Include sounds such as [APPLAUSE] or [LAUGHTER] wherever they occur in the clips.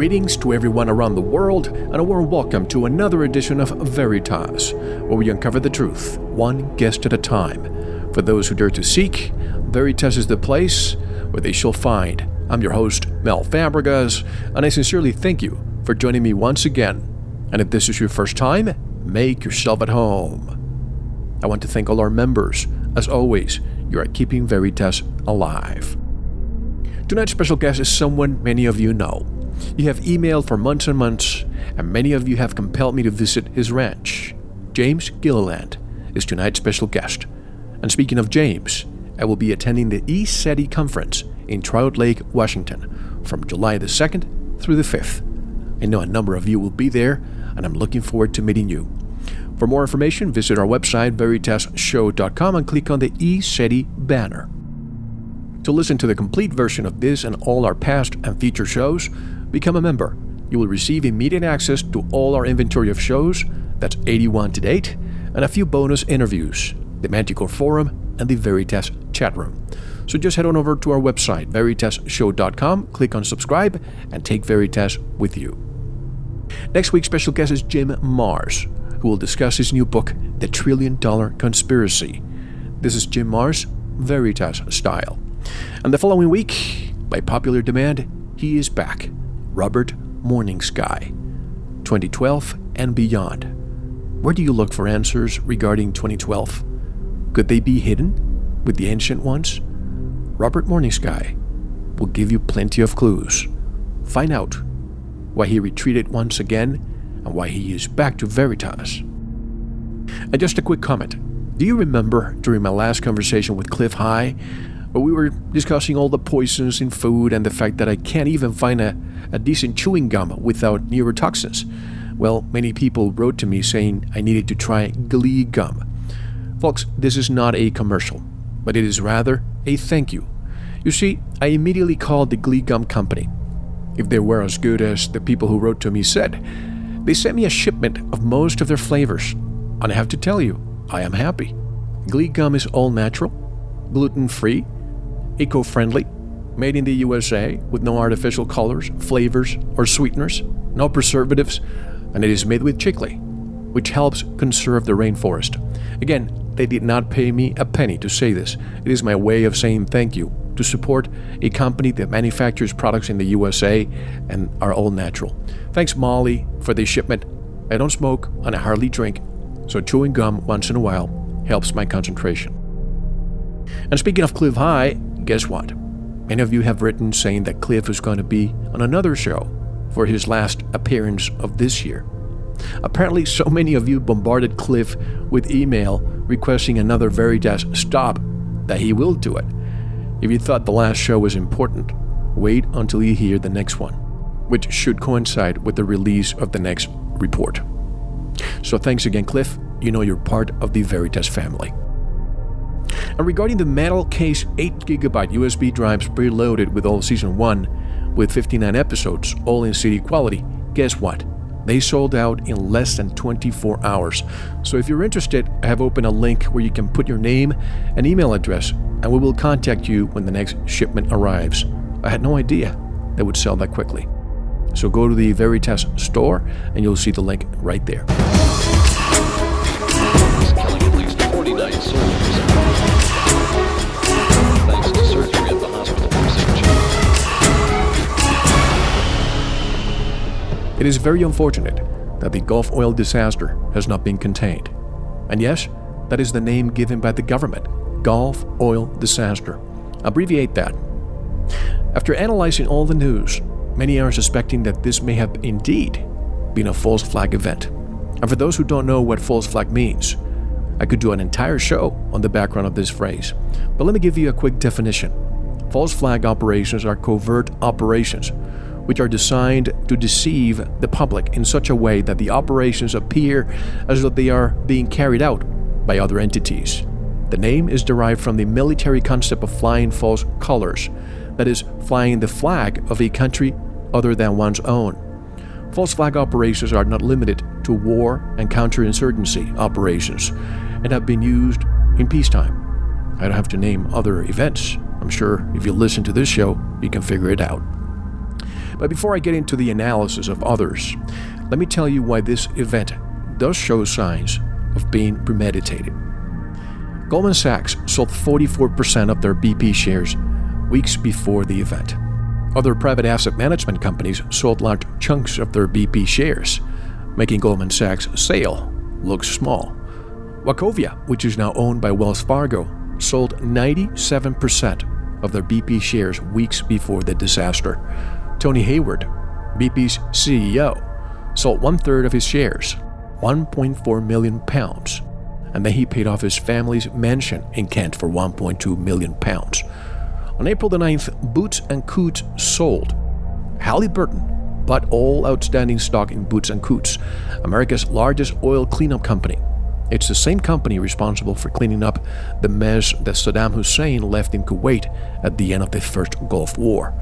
Greetings to everyone around the world, and a warm welcome to another edition of Veritas, where we uncover the truth, one guest at a time. For those who dare to seek, Veritas is the place where they shall find. I'm your host, Mel Fabregas, and I sincerely thank you for joining me once again. And if this is your first time, make yourself at home. I want to thank all our members. As always, you are keeping Veritas alive. Tonight's special guest is someone many of you know. You have emailed for months and months, and many of you have compelled me to visit his ranch. James Gilliland is tonight's special guest. And speaking of James, I will be attending the ECETI conference in Trout Lake, Washington from July the 2nd through the 5th. I know a number of you will be there, and I'm looking forward to meeting you. For more information, visit our website, veritasshow.com, and click on the ECETI banner. To listen to the complete version of this and all our past and future shows, become a member. You will receive immediate access to all our inventory of shows, that's 81 to date, and a few bonus interviews, the Manticore Forum, and the Veritas chat room. So just head on over to our website, veritasshow.com, click on subscribe, and take Veritas with you. Next week's special guest is Jim Marrs, who will discuss his new book, The Trillion Dollar Conspiracy. This is Jim Marrs, Veritas style. And the following week, by popular demand, he is back. Robert Morning Sky, 2012 and beyond. Where do you look for answers regarding 2012? Could they be hidden with the ancient ones? Robert Morning Sky will give you plenty of clues. Find out why he retreated once again and why he is back to Veritas. And just a quick comment. Do you remember during my last conversation with Cliff High where we were discussing all the poisons in food and the fact that I can't even find a, a decent chewing gum without neurotoxins. Well, many people wrote to me saying I needed to try Glee gum. Folks, this is not a commercial, but it is rather a thank you. You see, I immediately called the Glee Gum Company. If they were as good as the people who wrote to me said, they sent me a shipment of most of their flavors. And I have to tell you, I am happy. Glee gum is all natural, gluten free, eco friendly, made in the USA with no artificial colors, flavors, or sweeteners, no preservatives, and it is made with chicle, which helps conserve the rainforest. Again, they did not pay me a penny to say this. It is my way of saying thank you to support a company that manufactures products in the USA and are all natural. Thanks, Molly, for the shipment. I don't smoke and I hardly drink, so chewing gum once in a while helps my concentration. And speaking of Cliff High, guess what? Many of you have written saying that Cliff is going to be on another show for his last appearance of this year. Apparently, so many of you bombarded Cliff with email requesting another Veritas stop that he will do it. If you thought the last show was important, wait until you hear the next one, which should coincide with the release of the next report. So thanks again, Cliff. You know you're part of the Veritas family. And regarding the metal case 8GB USB drives preloaded with all season 1 with 59 episodes, all in CD quality, guess what? They sold out in less than 24 hours. So if you're interested, I have opened a link where you can put your name and email address, and we will contact you when the next shipment arrives. I had no idea they would sell that quickly. So go to the Veritas store and you'll see the link right there. It is very unfortunate that the Gulf oil disaster has not been contained. And yes, that is the name given by the government Gulf oil disaster. Abbreviate that. After analyzing all the news, many are suspecting that this may have indeed been a false flag event. And for those who don't know what false flag means, I could do an entire show on the background of this phrase. But let me give you a quick definition. False flag operations are covert operations which are designed to deceive the public in such a way that the operations appear as though they are being carried out by other entities. The name is derived from the military concept of flying false colors, that is, flying the flag of a country other than one's own. False flag operations are not limited to war and counterinsurgency operations and have been used in peacetime. I don't have to name other events. I'm sure if you listen to this show, you can figure it out. But before I get into the analysis of others, let me tell you why this event does show signs of being premeditated. Goldman Sachs sold 44% of their BP shares weeks before the event. Other private asset management companies sold large chunks of their BP shares, making Goldman Sachs' sale look small. Wachovia, which is now owned by Wells Fargo, sold 97% of their BP shares weeks before the disaster. Tony Hayward, BP's CEO, sold one third of his shares, 1.4 million pounds, and then he paid off his family's mansion in Kent for 1.2 million pounds. On April the 9th, Boots and Coots sold. Halliburton bought all outstanding stock in Boots and Coots, America's largest oil cleanup company. It's the same company responsible for cleaning up the mess that Saddam Hussein left in Kuwait at the end of the First Gulf War.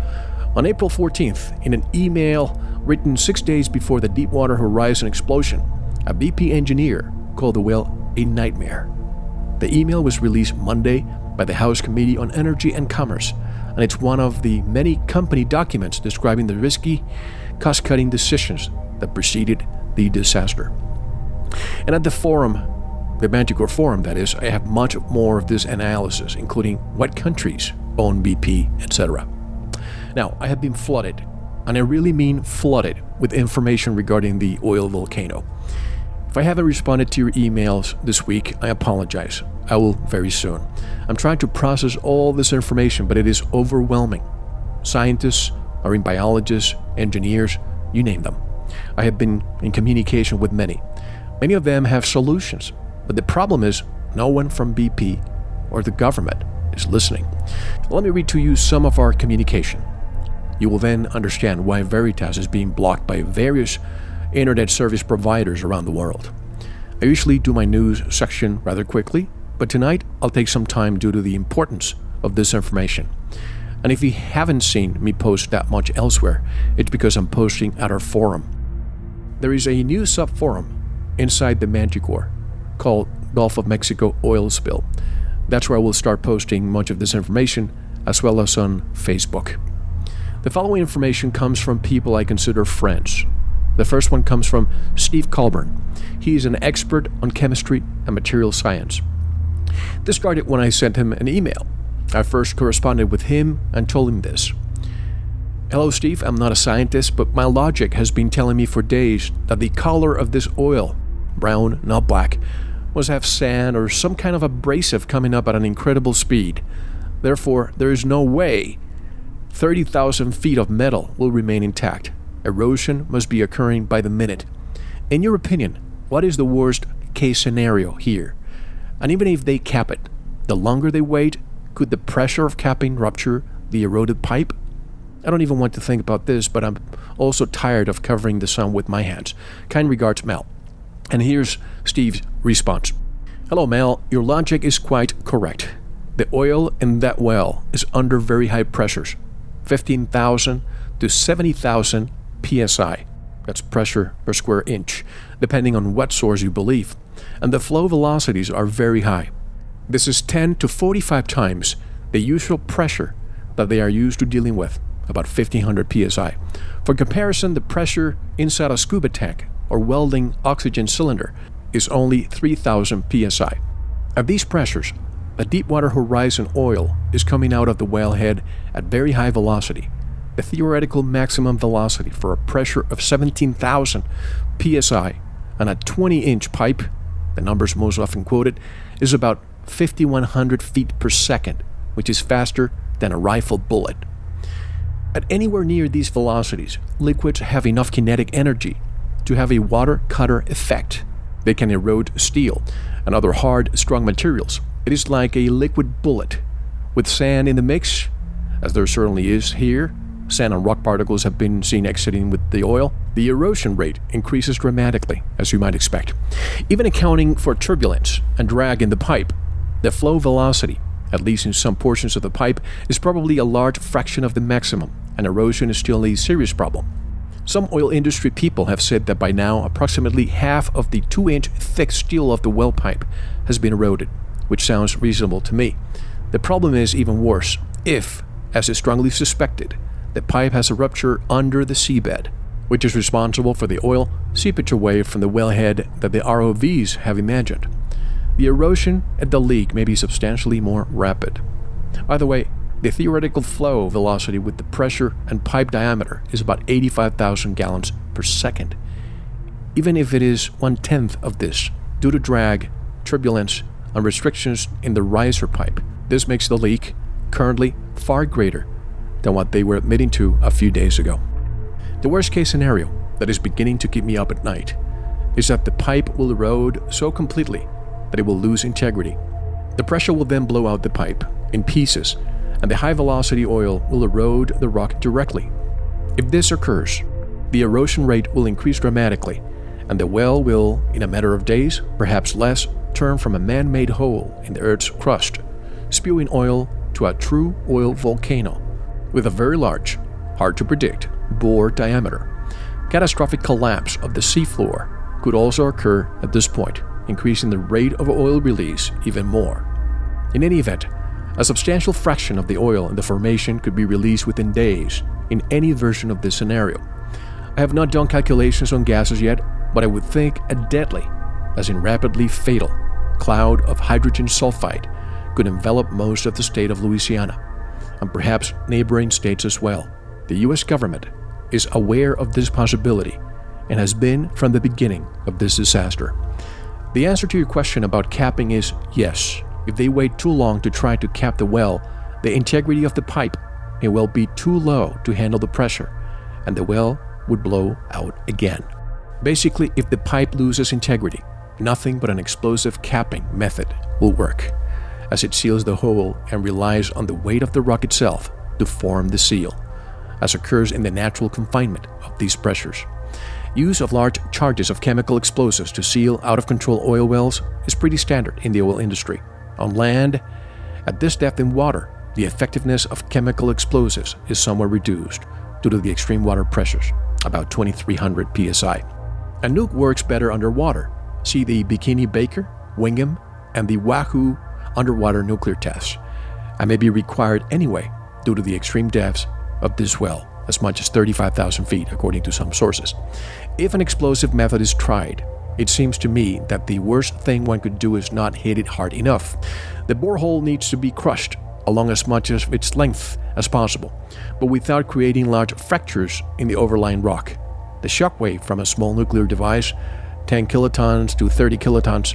On April 14th, in an email written six days before the Deepwater Horizon explosion, a BP engineer called the well a nightmare. The email was released Monday by the House Committee on Energy and Commerce, and it's one of the many company documents describing the risky, cost cutting decisions that preceded the disaster. And at the forum, the Manticore Forum, that is, I have much more of this analysis, including what countries own BP, etc. Now, I have been flooded, and I really mean flooded, with information regarding the oil volcano. If I haven't responded to your emails this week, I apologize. I will very soon. I'm trying to process all this information, but it is overwhelming. Scientists, marine biologists, engineers, you name them. I have been in communication with many. Many of them have solutions, but the problem is no one from BP or the government is listening. Let me read to you some of our communication. You will then understand why Veritas is being blocked by various internet service providers around the world. I usually do my news section rather quickly, but tonight I'll take some time due to the importance of this information. And if you haven't seen me post that much elsewhere, it's because I'm posting at our forum. There is a new sub forum inside the Manticore called Gulf of Mexico oil spill. That's where I will start posting much of this information, as well as on Facebook. The following information comes from people I consider friends. The first one comes from Steve Colburn. He is an expert on chemistry and material science. This started when I sent him an email. I first corresponded with him and told him this. Hello, Steve. I'm not a scientist, but my logic has been telling me for days that the color of this oil, brown, not black, must have sand or some kind of abrasive coming up at an incredible speed. Therefore, there is no way 30,000 feet of metal will remain intact. Erosion must be occurring by the minute. In your opinion, what is the worst case scenario here? And even if they cap it, the longer they wait, could the pressure of capping rupture the eroded pipe? I don't even want to think about this, but I'm also tired of covering the sun with my hands. Kind regards, Mel. And here's Steve's response Hello, Mel. Your logic is quite correct. The oil in that well is under very high pressures 15,000 to 70,000 psi. That's pressure per square inch, depending on what source you believe. And the flow velocities are very high. This is 10 to 45 times the usual pressure that they are used to dealing with about 1500 psi. For comparison, the pressure inside a scuba tank or welding oxygen cylinder is only 3000 psi. At these pressures, the Deepwater Horizon oil is coming out of the wellhead at very high velocity. The theoretical maximum velocity for a pressure of 17,000 psi on a 20 inch pipe, the numbers most often quoted, is about 5,100 feet per second, which is faster than a rifle bullet. At anywhere near these velocities, liquids have enough kinetic energy to have a water cutter effect. They can erode steel and other hard, strong materials. It is like a liquid bullet. With sand in the mix, as there certainly is here, sand and rock particles have been seen exiting with the oil, the erosion rate increases dramatically, as you might expect. Even accounting for turbulence and drag in the pipe, the flow velocity at least in some portions of the pipe, is probably a large fraction of the maximum, and erosion is still a serious problem. Some oil industry people have said that by now approximately half of the 2 inch thick steel of the well pipe has been eroded, which sounds reasonable to me. The problem is even worse if, as is strongly suspected, the pipe has a rupture under the seabed, which is responsible for the oil seepage away from the wellhead that the ROVs have imagined the erosion at the leak may be substantially more rapid. By the way, the theoretical flow velocity with the pressure and pipe diameter is about 85,000 gallons per second. Even if it is one tenth of this, due to drag, turbulence, and restrictions in the riser pipe, this makes the leak currently far greater than what they were admitting to a few days ago. The worst case scenario that is beginning to keep me up at night is that the pipe will erode so completely that it will lose integrity. The pressure will then blow out the pipe in pieces, and the high velocity oil will erode the rock directly. If this occurs, the erosion rate will increase dramatically, and the well will, in a matter of days, perhaps less, turn from a man made hole in the Earth's crust, spewing oil to a true oil volcano with a very large, hard to predict, bore diameter. Catastrophic collapse of the seafloor could also occur at this point increasing the rate of oil release even more. In any event, a substantial fraction of the oil in the formation could be released within days in any version of this scenario. I have not done calculations on gases yet, but I would think a deadly, as in rapidly fatal, cloud of hydrogen sulfide could envelop most of the state of Louisiana, and perhaps neighboring states as well. The US government is aware of this possibility and has been from the beginning of this disaster. The answer to your question about capping is yes. If they wait too long to try to cap the well, the integrity of the pipe may well be too low to handle the pressure, and the well would blow out again. Basically, if the pipe loses integrity, nothing but an explosive capping method will work, as it seals the hole and relies on the weight of the rock itself to form the seal, as occurs in the natural confinement of these pressures. Use of large charges of chemical explosives to seal out of control oil wells is pretty standard in the oil industry. On land, at this depth in water, the effectiveness of chemical explosives is somewhat reduced due to the extreme water pressures, about 2300 psi. A nuke works better underwater. See the Bikini Baker, Wigwam, and the Wahoo underwater nuclear tests. I may be required anyway due to the extreme depths of this well, as much as 35,000 feet, according to some sources. If an explosive method is tried, it seems to me that the worst thing one could do is not hit it hard enough. The borehole needs to be crushed along as much of its length as possible, but without creating large fractures in the overlying rock. The shockwave from a small nuclear device, 10 kilotons to 30 kilotons,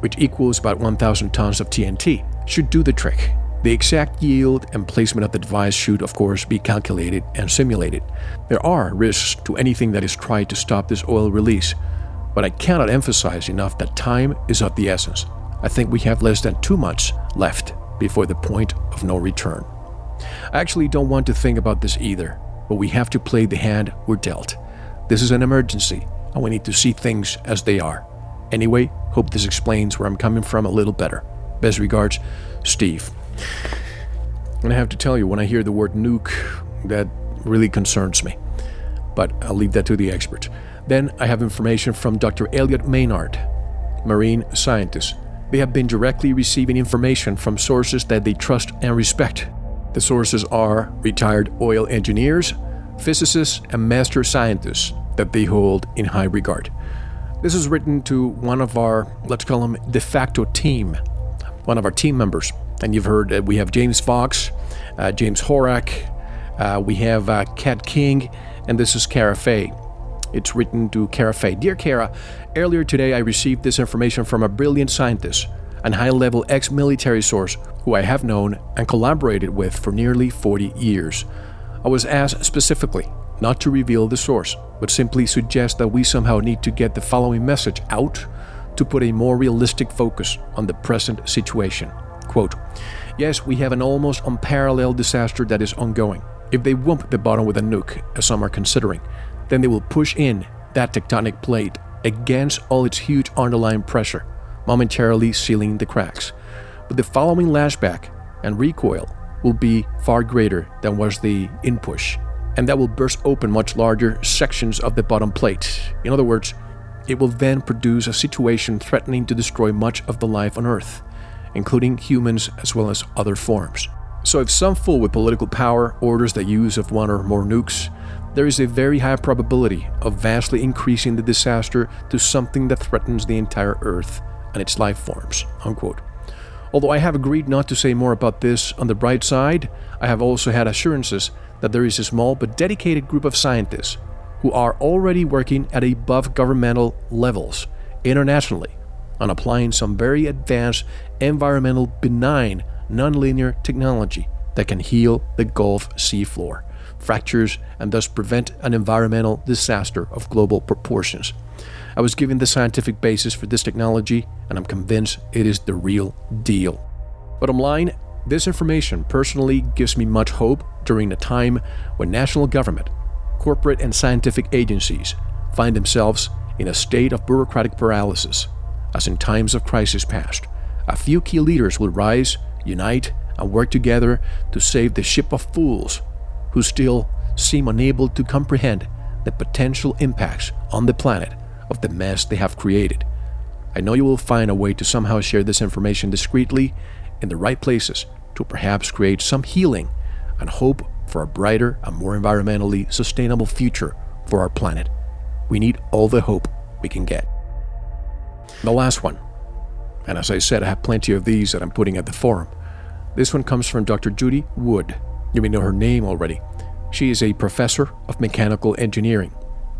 which equals about 1,000 tons of TNT, should do the trick. The exact yield and placement of the device should, of course, be calculated and simulated. There are risks to anything that is tried to stop this oil release, but I cannot emphasize enough that time is of the essence. I think we have less than two months left before the point of no return. I actually don't want to think about this either, but we have to play the hand we're dealt. This is an emergency, and we need to see things as they are. Anyway, hope this explains where I'm coming from a little better. Best regards, Steve. And I have to tell you, when I hear the word nuke, that really concerns me. But I'll leave that to the experts. Then I have information from Dr. Elliot Maynard, marine scientist. They have been directly receiving information from sources that they trust and respect. The sources are retired oil engineers, physicists, and master scientists that they hold in high regard. This is written to one of our, let's call him de facto team, one of our team members. And you've heard that we have James Fox, uh, James Horak, uh, we have uh, Kat King, and this is Kara Fay. It's written to Kara Fay. Dear Cara, earlier today I received this information from a brilliant scientist and high level ex military source who I have known and collaborated with for nearly 40 years. I was asked specifically not to reveal the source, but simply suggest that we somehow need to get the following message out to put a more realistic focus on the present situation. Quote, Yes, we have an almost unparalleled disaster that is ongoing. If they whomp the bottom with a nuke, as some are considering, then they will push in that tectonic plate against all its huge underlying pressure, momentarily sealing the cracks. But the following lashback and recoil will be far greater than was the inpush, and that will burst open much larger sections of the bottom plate. In other words, it will then produce a situation threatening to destroy much of the life on Earth, including humans as well as other forms. So, if some fool with political power orders the use of one or more nukes, there is a very high probability of vastly increasing the disaster to something that threatens the entire Earth and its life forms. Unquote. Although I have agreed not to say more about this on the bright side, I have also had assurances that there is a small but dedicated group of scientists who are already working at above governmental levels internationally on applying some very advanced environmental benign nonlinear technology that can heal the Gulf seafloor, fractures, and thus prevent an environmental disaster of global proportions. I was given the scientific basis for this technology, and I'm convinced it is the real deal. Bottom line, this information personally gives me much hope during a time when national government corporate and scientific agencies find themselves in a state of bureaucratic paralysis, as in times of crisis past. A few key leaders will rise, unite, and work together to save the ship of fools who still seem unable to comprehend the potential impacts on the planet of the mess they have created. I know you will find a way to somehow share this information discreetly in the right places to perhaps create some healing and hope for a brighter and more environmentally sustainable future for our planet. We need all the hope we can get. The last one, and as I said, I have plenty of these that I'm putting at the forum. This one comes from Dr. Judy Wood. You may know her name already. She is a professor of mechanical engineering.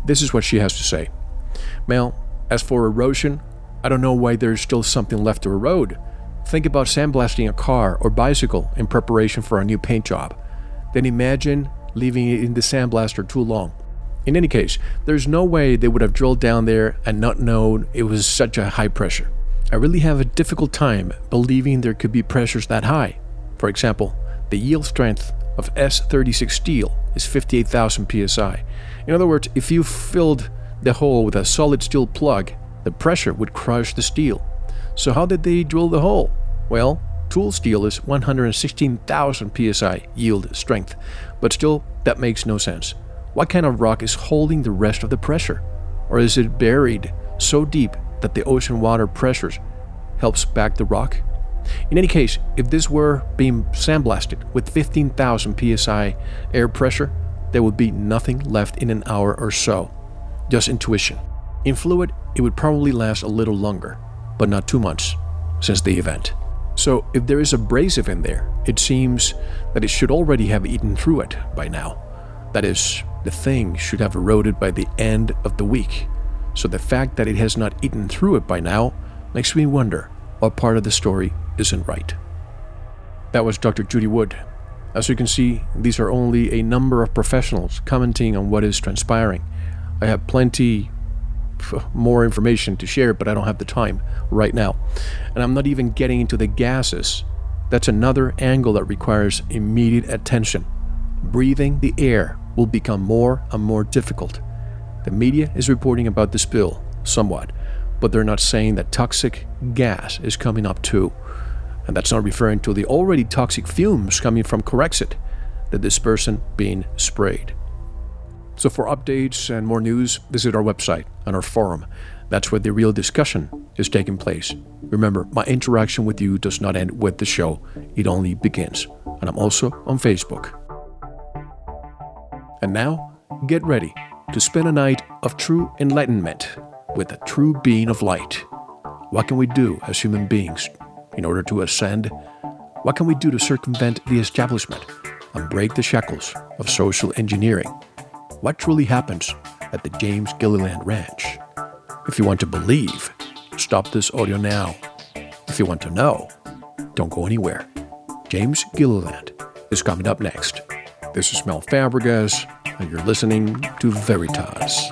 This is what she has to say. Mel, as for erosion, I don't know why there's still something left to erode. Think about sandblasting a car or bicycle in preparation for a new paint job then imagine leaving it in the sandblaster too long. In any case, there's no way they would have drilled down there and not known it was such a high pressure. I really have a difficult time believing there could be pressures that high. For example, the yield strength of S36 steel is 58,000 psi. In other words, if you filled the hole with a solid steel plug, the pressure would crush the steel. So, how did they drill the hole? Well, Tool steel is 116,000 psi yield strength, but still, that makes no sense. What kind of rock is holding the rest of the pressure? Or is it buried so deep that the ocean water pressures helps back the rock? In any case, if this were being sandblasted with 15,000 psi air pressure, there would be nothing left in an hour or so. Just intuition. In fluid, it would probably last a little longer, but not two months since the event. So, if there is abrasive in there, it seems that it should already have eaten through it by now. That is, the thing should have eroded by the end of the week. So, the fact that it has not eaten through it by now makes me wonder what part of the story isn't right. That was Dr. Judy Wood. As you can see, these are only a number of professionals commenting on what is transpiring. I have plenty more information to share, but I don't have the time right now. And I'm not even getting into the gases. That's another angle that requires immediate attention. Breathing the air will become more and more difficult. The media is reporting about the spill somewhat, but they're not saying that toxic gas is coming up too. And that's not referring to the already toxic fumes coming from Corexit, the dispersant being sprayed. So, for updates and more news, visit our website and our forum. That's where the real discussion is taking place. Remember, my interaction with you does not end with the show, it only begins. And I'm also on Facebook. And now, get ready to spend a night of true enlightenment with a true being of light. What can we do as human beings in order to ascend? What can we do to circumvent the establishment and break the shackles of social engineering? What truly happens at the James Gilliland Ranch. If you want to believe, stop this audio now. If you want to know, don't go anywhere. James Gilliland is coming up next. This is Mel Fabregas, and you're listening to Veritas.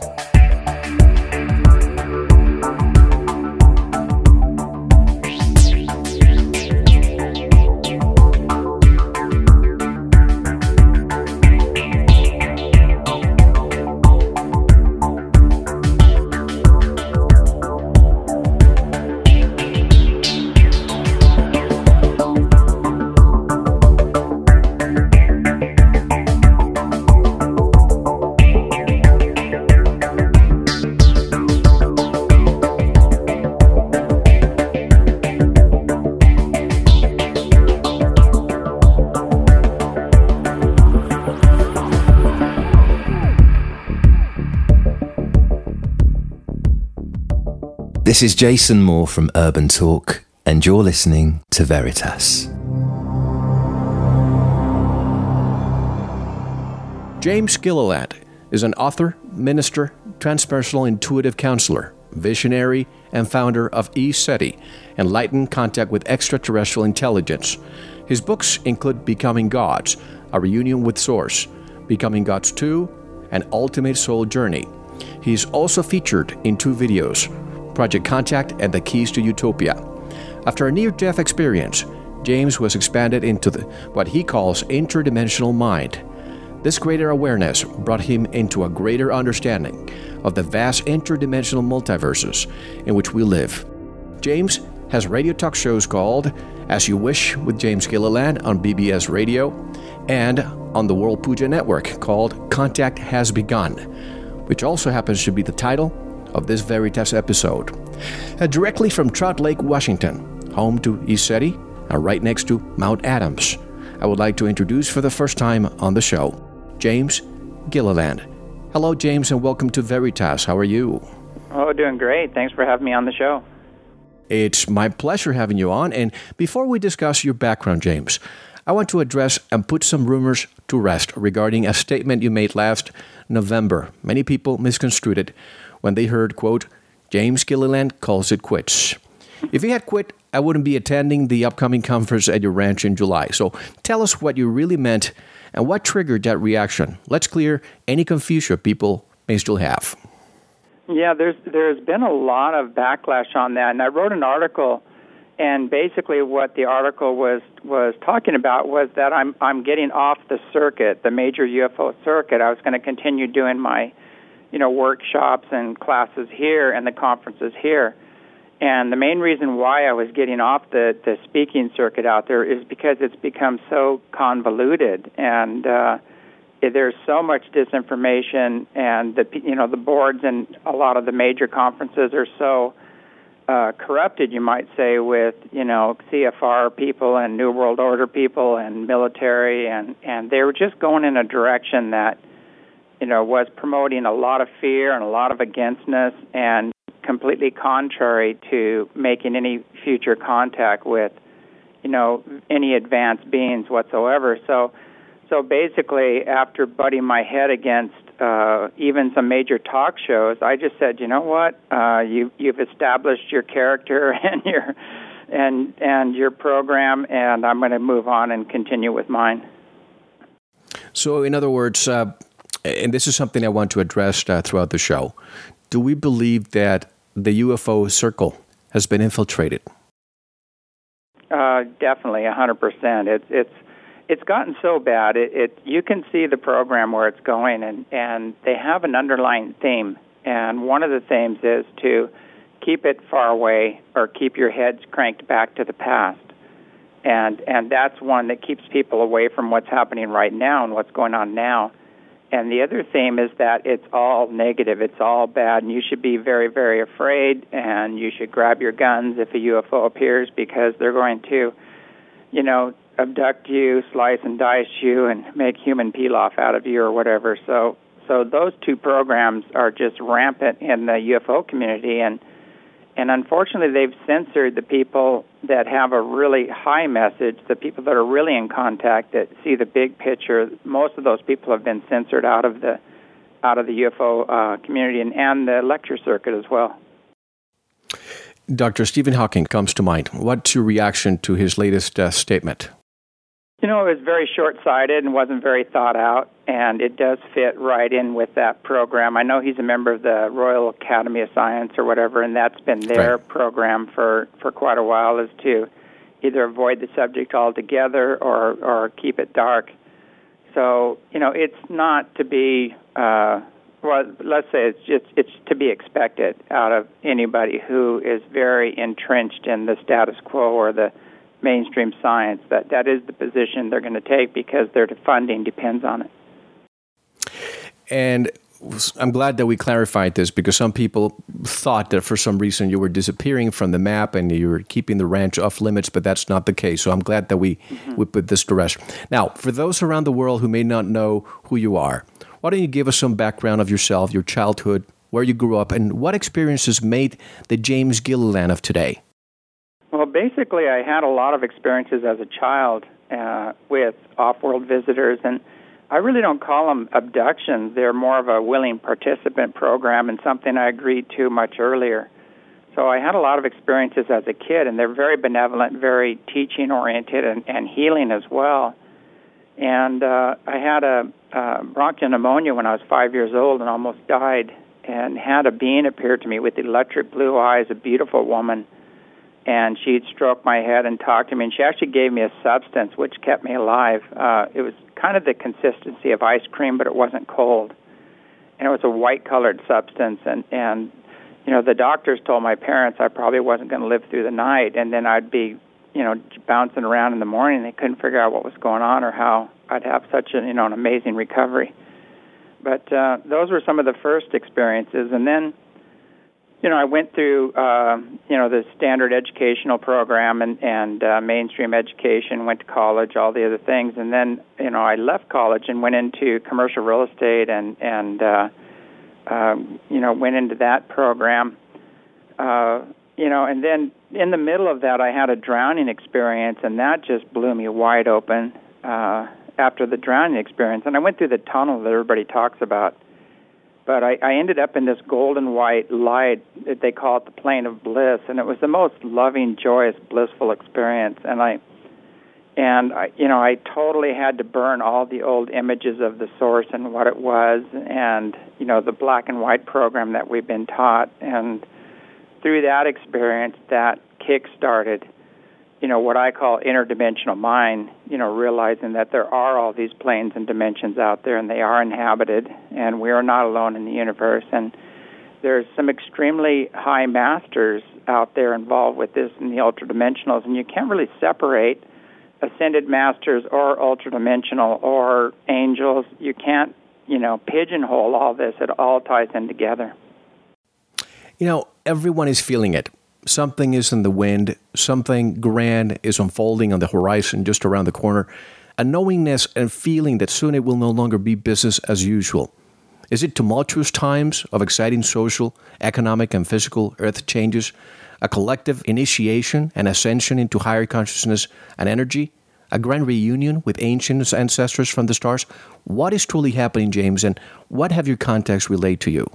This is Jason Moore from Urban Talk, and you're listening to Veritas. James Gilliland is an author, minister, transpersonal intuitive counselor, visionary, and founder of ECETI, Enlightened Contact with Extraterrestrial Intelligence. His books include Becoming Gods, A Reunion with Source, Becoming Gods 2, and Ultimate Soul Journey. He's also featured in two videos Project Contact, and The Keys to Utopia. After a near death experience, James was expanded into the, what he calls interdimensional mind. This greater awareness brought him into a greater understanding of the vast interdimensional multiverses in which we live. James has radio talk shows called As You Wish with James Gilliland on BBS Radio and on the World Puja Network called Contact Has Begun, which also happens to be the title of this Veritas episode. Uh, directly from Trout Lake, Washington, home to ECETI and right next to Mount Adams, I would like to introduce for the first time on the show James Gilliland. Hello, James, and welcome to Veritas. How are you? Oh, doing great. Thanks for having me on the show. It's my pleasure having you on. And before we discuss your background, James, I want to address and put some rumors to rest regarding a statement you made last November. Many people misconstrued it when they heard, quote, James Gilliland calls it quits. If he had quit, I wouldn't be attending the upcoming conference at your ranch in July. So tell us what you really meant and what triggered that reaction. Let's clear any confusion people may still have. Yeah, there's there's been a lot of backlash on that, and I wrote an article, and basically what the article was was talking about was that I'm I'm getting off the circuit, the major UFO circuit. I was going to continue doing my you know workshops and classes here and the conferences here. And the main reason why I was getting off the the speaking circuit out there is because it's become so convoluted and uh, there's so much disinformation and the you know the boards and a lot of the major conferences are so uh, corrupted, you might say, with you know CFR people and New World Order people and military, and and they were just going in a direction that you know was promoting a lot of fear and a lot of againstness, and completely contrary to making any future contact with you know any advanced beings whatsoever. So so basically, after butting my head against uh, even some major talk shows, I just said, you know what, uh, you you've established your character [LAUGHS] and your and and your program, and I'm going to move on and continue with mine. So, in other words, uh, and this is something I want to address uh, throughout the show. Do we believe that the UFO circle has been infiltrated? Uh, definitely, hundred percent. It's it's it's gotten so bad. It, it you can see the program where it's going, and and they have an underlying theme. And one of the themes is to keep it far away or keep your heads cranked back to the past. And and that's one that keeps people away from what's happening right now and what's going on now. And the other theme is that it's all negative, it's all bad, and you should be very, very afraid, and you should grab your guns if a UFO appears because they're going to, you know, abduct you, slice and dice you, and make human pilaf out of you or whatever. So, so those two programs are just rampant in the UFO community, and and unfortunately, they've censored the people that have a really high message. The people that are really in contact that see the big picture. Most of those people have been censored out of the out of the UFO uh, community and, and the lecture circuit as well. Dr. Stephen Hawking comes to mind. What's your reaction to his latest uh, statement? You know, it was very short sighted and wasn't very thought out, and it does fit right in with that program. I know he's a member of the Royal Academy of Science or whatever, and that's been their right. program for, for quite a while is to either avoid the subject altogether or, or keep it dark. So, you know, it's not to be, uh, well, let's say it's just, it's to be expected out of anybody who is very entrenched in the status quo or the mainstream science. That that is the position they're going to take because their funding depends on it. And I'm glad that we clarified this because some people thought that for some reason you were disappearing from the map and you were keeping the ranch off limits, but that's not the case. So I'm glad that we, mm-hmm. we put this to rest. Now, for those around the world who may not know who you are, why don't you give us some background of yourself, your childhood, where you grew up, and what experiences made the James Gilliland of today? Basically, I had a lot of experiences as a child uh, with off-world visitors, and I really don't call them abductions. They're more of a willing participant program and something I agreed to much earlier. So I had a lot of experiences as a kid, and they're very benevolent, very teaching oriented, and, and healing as well. And uh, I had a uh, bronchial pneumonia when I was five years old and almost died, and had a being appear to me with electric blue eyes, a beautiful woman and she'd stroke my head and talk to me. And she actually gave me a substance which kept me alive. Uh, it was kind of the consistency of ice cream, but it wasn't cold, and it was a white-colored substance. And and you know the doctors told my parents I probably wasn't going to live through the night, and then I'd be you know bouncing around in the morning. They couldn't figure out what was going on or how I'd have such an you know an amazing recovery. But uh, those were some of the first experiences, and then you know, I went through, uh, you know, the standard educational program and, and uh, mainstream education, went to college, all the other things, and then, you know, I left college and went into commercial real estate and and uh, um, you know went into that program. Uh, you know, and then in the middle of that, I had a drowning experience, and that just blew me wide open. Uh, after the drowning experience, and I went through the tunnel that everybody talks about but I, I ended up in this golden white light. That they call it the plane of bliss, and it was the most loving, joyous, blissful experience. And I, and I, you know, I totally had to burn all the old images of the source and what it was, and you know, the black and white program that we've been taught. And through that experience, that kick started you know what I call interdimensional mind, you know, realizing that there are all these planes and dimensions out there and they are inhabited and we are not alone in the universe and there's some extremely high masters out there involved with this in the ultra dimensionals and you can't really separate ascended masters or ultra dimensional or angels. You can't, you know, pigeonhole all this. It all ties in together. You know, everyone is feeling it something is in the wind, something grand is unfolding on the horizon just around the corner, a knowingness and feeling that soon it will no longer be business as usual. Is it tumultuous times of exciting social, economic, and physical earth changes, a collective initiation and ascension into higher consciousness and energy, a grand reunion with ancient ancestors from the stars? What is truly happening, James, and what have your contacts relayed to you?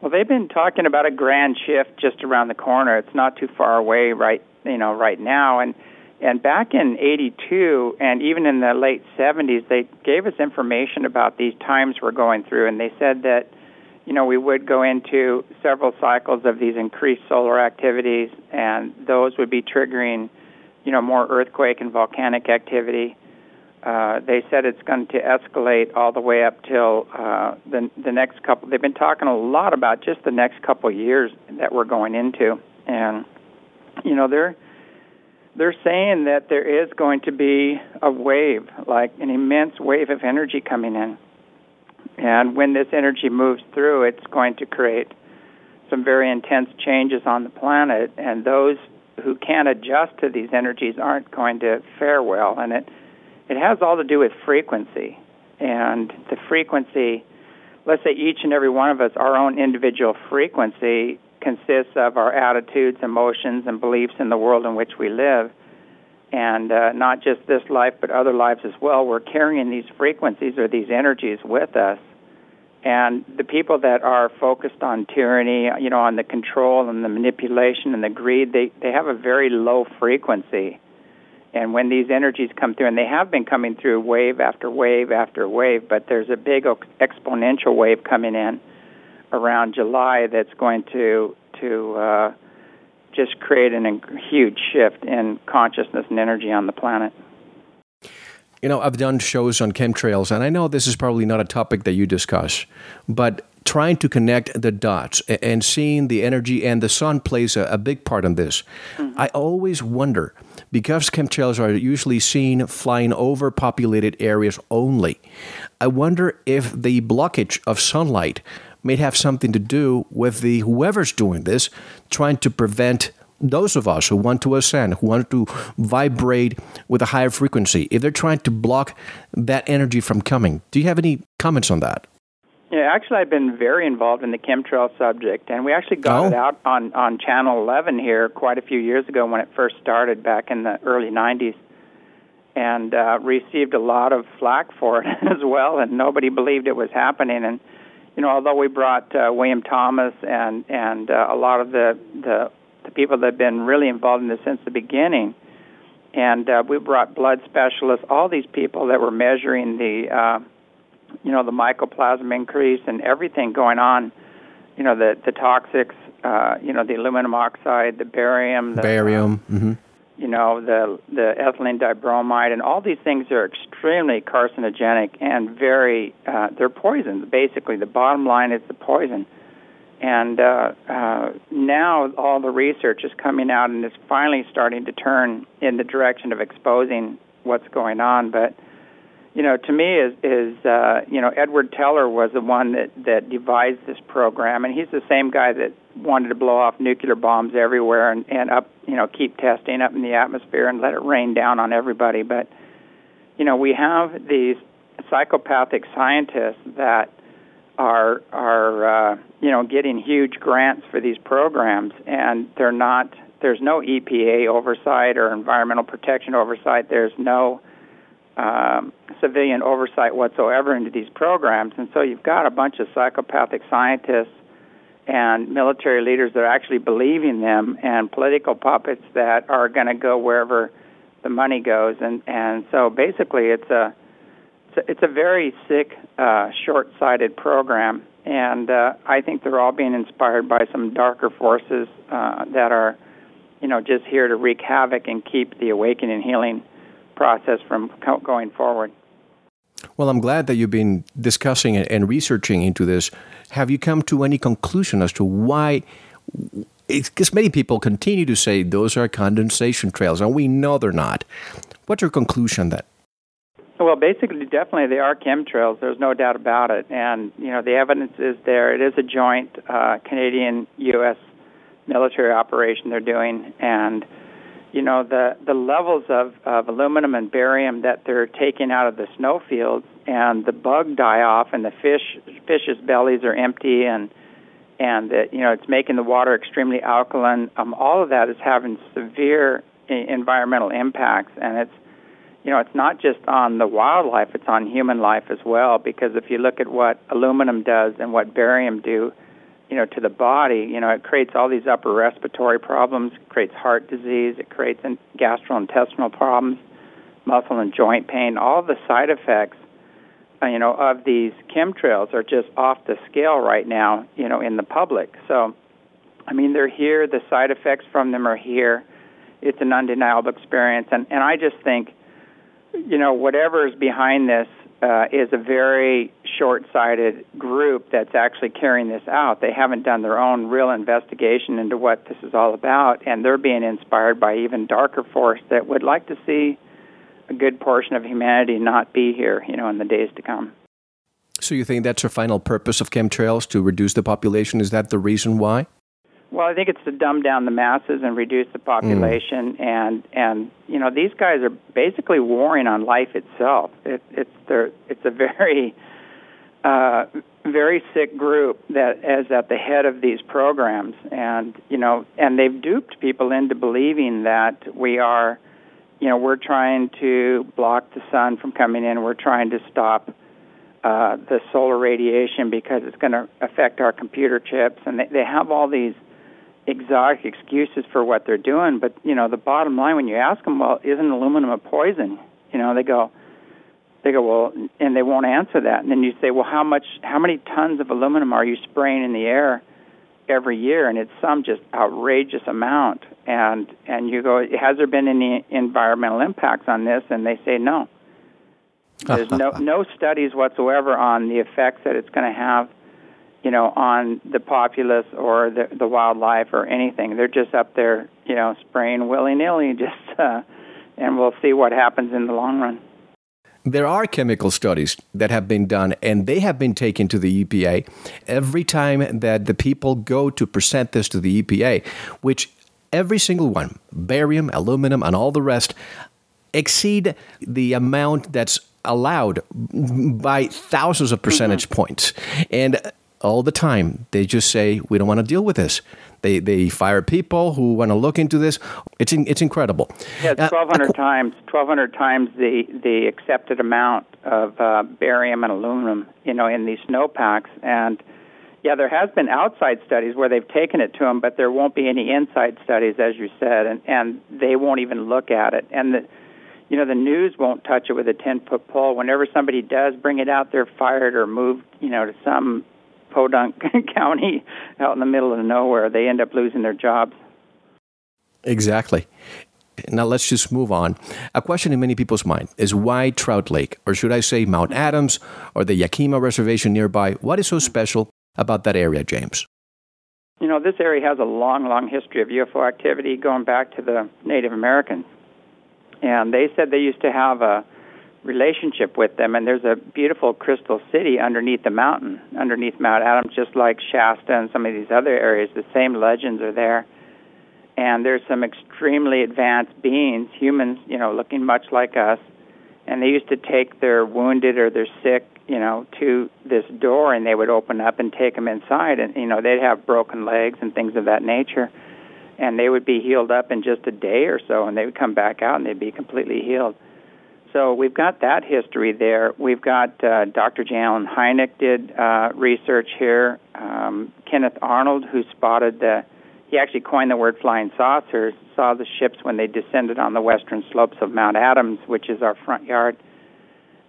Well, they've been talking about a grand shift just around the corner. It's not too far away, right? You know, right now, and and back in 82 and even in the late 70s, they gave us information about these times we're going through, and they said that, you know, we would go into several cycles of these increased solar activities, and those would be triggering, you know, more earthquake and volcanic activity. Uh, they said it's going to escalate all the way up till uh, the the next couple. They've been talking a lot about just the next couple of years that we're going into, and you know they're they're saying that there is going to be a wave, like an immense wave of energy coming in. And when this energy moves through, it's going to create some very intense changes on the planet, and those who can't adjust to these energies aren't going to fare well. And it it has all to do with frequency, and the frequency. Let's say each and every one of us, our own individual frequency consists of our attitudes, emotions, and beliefs in the world in which we live. And uh, not just this life, but other lives as well. We're carrying these frequencies or these energies with us. And the people that are focused on tyranny, you know, on the control and the manipulation and the greed, they, they have a very low frequency. And when these energies come through, and they have been coming through wave after wave after wave, but there's a big exponential wave coming in around July that's going to to uh, just create a huge shift in consciousness and energy on the planet. You know, I've done shows on chemtrails, and I know this is probably not a topic that you discuss, but trying to connect the dots and seeing the energy and the sun plays a, a big part in this. Mm-hmm. I always wonder because chemtrails are usually seen flying over populated areas only. I wonder if the blockage of sunlight may have something to do with the whoever's doing this trying to prevent those of us who want to ascend, who want to vibrate with a higher frequency, if they're trying to block that energy from coming. Do you have any comments on that? Yeah, actually, I've been very involved in the chemtrail subject, and we actually got oh. it out on on Channel 11 here quite a few years ago when it first started back in the early 90s, and uh, received a lot of flack for it [LAUGHS] as well, and nobody believed it was happening. And you know, although we brought uh, William Thomas and and uh, a lot of the, the the people that have been really involved in this since the beginning, and uh, we brought blood specialists, all these people that were measuring the uh, you know the mycoplasma increase and everything going on, you know the the toxics, uh, you know the aluminum oxide, the barium, the, barium. Uh, mm-hmm you know the the ethylene dibromide and all these things are extremely carcinogenic and very uh, they're poisons basically the bottom line is the poison and uh, uh, now all the research is coming out and is finally starting to turn in the direction of exposing what's going on but you know, to me is is uh, you know Edward Teller was the one that that devised this program, and he's the same guy that wanted to blow off nuclear bombs everywhere and and up you know keep testing up in the atmosphere and let it rain down on everybody. But you know we have these psychopathic scientists that are are uh, you know getting huge grants for these programs, and they're not. There's no EPA oversight or environmental protection oversight. There's no um, civilian oversight whatsoever into these programs. And so you've got a bunch of psychopathic scientists and military leaders that are actually believing them, and political puppets that are going to go wherever the money goes. And and so basically, it's a it's a, very sick, uh, short-sighted program. And uh, I think they're all being inspired by some darker forces uh, that are, you know, just here to wreak havoc and keep the awakening healing process from going forward. Well, I'm glad that you've been discussing and researching into this. Have you come to any conclusion as to why? Because many people continue to say those are condensation trails, and we know they're not. What's your conclusion then? Well, basically, definitely they are chemtrails. There's no doubt about it, and you know the evidence is there. It is a joint uh, Canadian-U.S. military operation they're doing, and you know the the levels of, of aluminum and barium that they're taking out of the snow fields, and the bug die off, and the fish fish's bellies are empty, and and that you know it's making the water extremely alkaline. Um, all of that is having severe environmental impacts, and it's you know it's not just on the wildlife; it's on human life as well. Because if you look at what aluminum does and what barium do, you know, to the body, you know, it creates all these upper respiratory problems, it creates heart disease, it creates gastrointestinal problems, muscle and joint pain. All the side effects uh, you know, of these chemtrails are just off the scale right now, you know, in the public. So, I mean, they're here. The side effects from them are here. It's an undeniable experience, and and I just think, you know, whatever is behind this uh, is a very short-sighted group that's actually carrying this out. They haven't done their own real investigation into what this is all about, and they're being inspired by even darker force that would like to see a good portion of humanity not be here, you know, in the days to come. So you think that's the final purpose of chemtrails to reduce the population? Is that the reason why? Well, I think it's to dumb down the masses and reduce the population, mm. and and you know these guys are basically warring on life itself. It, it's it's a very uh, very sick group that is at the head of these programs, and you know, and they've duped people into believing that we are you know, we're trying to block the sun from coming in. We're trying to stop uh, the solar radiation because it's going to affect our computer chips. And they, they have all these exotic excuses for what they're doing. But, you know, the bottom line when you ask them, well, isn't aluminum a poison? You know, they go, they go, well, and they won't answer that. And then you say, well, how much, how many tons of aluminum are you spraying in the air every year? And it's some just outrageous amount and and you go, has there been any environmental impacts on this? And they say no. There's no [LAUGHS] no studies whatsoever on the effects that it's going to have, you know, on the populace or the the wildlife or anything. They're just up there, you know, spraying willy nilly, [LAUGHS] just, uh, and we'll see what happens in the long run. There are chemical studies that have been done, and they have been taken to the EPA every time that the people go to present this to the EPA, which every single one, barium, aluminum, and all the rest, exceed the amount that's allowed by thousands of percentage mm-hmm. points. And all the time, they just say, we don't want to deal with this. They, they fire people who want to look into this. It's in, it's incredible. Yeah, it's 1,200 uh, times 1,200 times the the accepted amount of uh, barium and aluminum, you know, in these snowpacks. And yeah, there has been outside studies where they've taken it to them, but there won't be any inside studies, as you said, and and they won't even look at it. And the, you know, the news won't touch it with a ten foot pole. Whenever somebody does bring it out, they're fired or moved, you know, to some podunk [LAUGHS] county out in the middle of nowhere. They end up losing their jobs. Exactly. Now let's just move on. A question in many people's mind is why Trout Lake, or should I say Mount Adams, or the Yakima Reservation nearby? What is so special about that area, James? You know, this area has a long, long history of UFO activity going back to the Native Americans. And they said they used to have a relationship with them, and there's a beautiful crystal city underneath the mountain, underneath Mount Adams, just like Shasta and some of these other areas. The same legends are there. And there's some extremely advanced beings, humans, you know, looking much like us. And they used to take their wounded or their sick you know, to this door, and they would open up and take them inside, and you know, they'd have broken legs and things of that nature, and they would be healed up in just a day or so, and they would come back out and they'd be completely healed. So we've got that history there. We've got uh, Dr. J. Hynek did uh, research here. Um, Kenneth Arnold, who spotted the, he actually coined the word flying saucers, saw the ships when they descended on the western slopes of Mount Adams, which is our front yard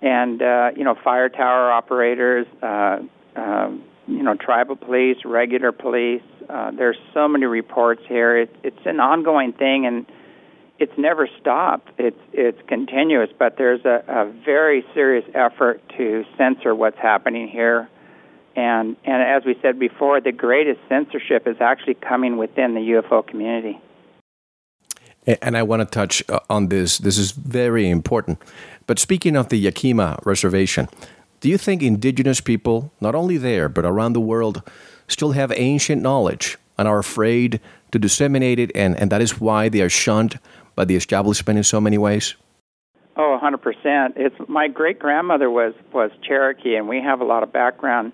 and uh, you know fire tower operators, uh, uh, you know tribal police, regular police. Uh, there's so many reports here. It, it's an ongoing thing, and it's never stopped. It's it's continuous, but there's a, a very serious effort to censor what's happening here. And and as we said before, the greatest censorship is actually coming within the UFO community. And I want to touch uh, on this. This is very important. But speaking of the Yakima Reservation, do you think indigenous people, not only there, but around the world, still have ancient knowledge and are afraid to disseminate it, and, and that is why they are shunned by the establishment in so many ways? Oh, 100%. It's my great grandmother was was Cherokee, and we have a lot of background.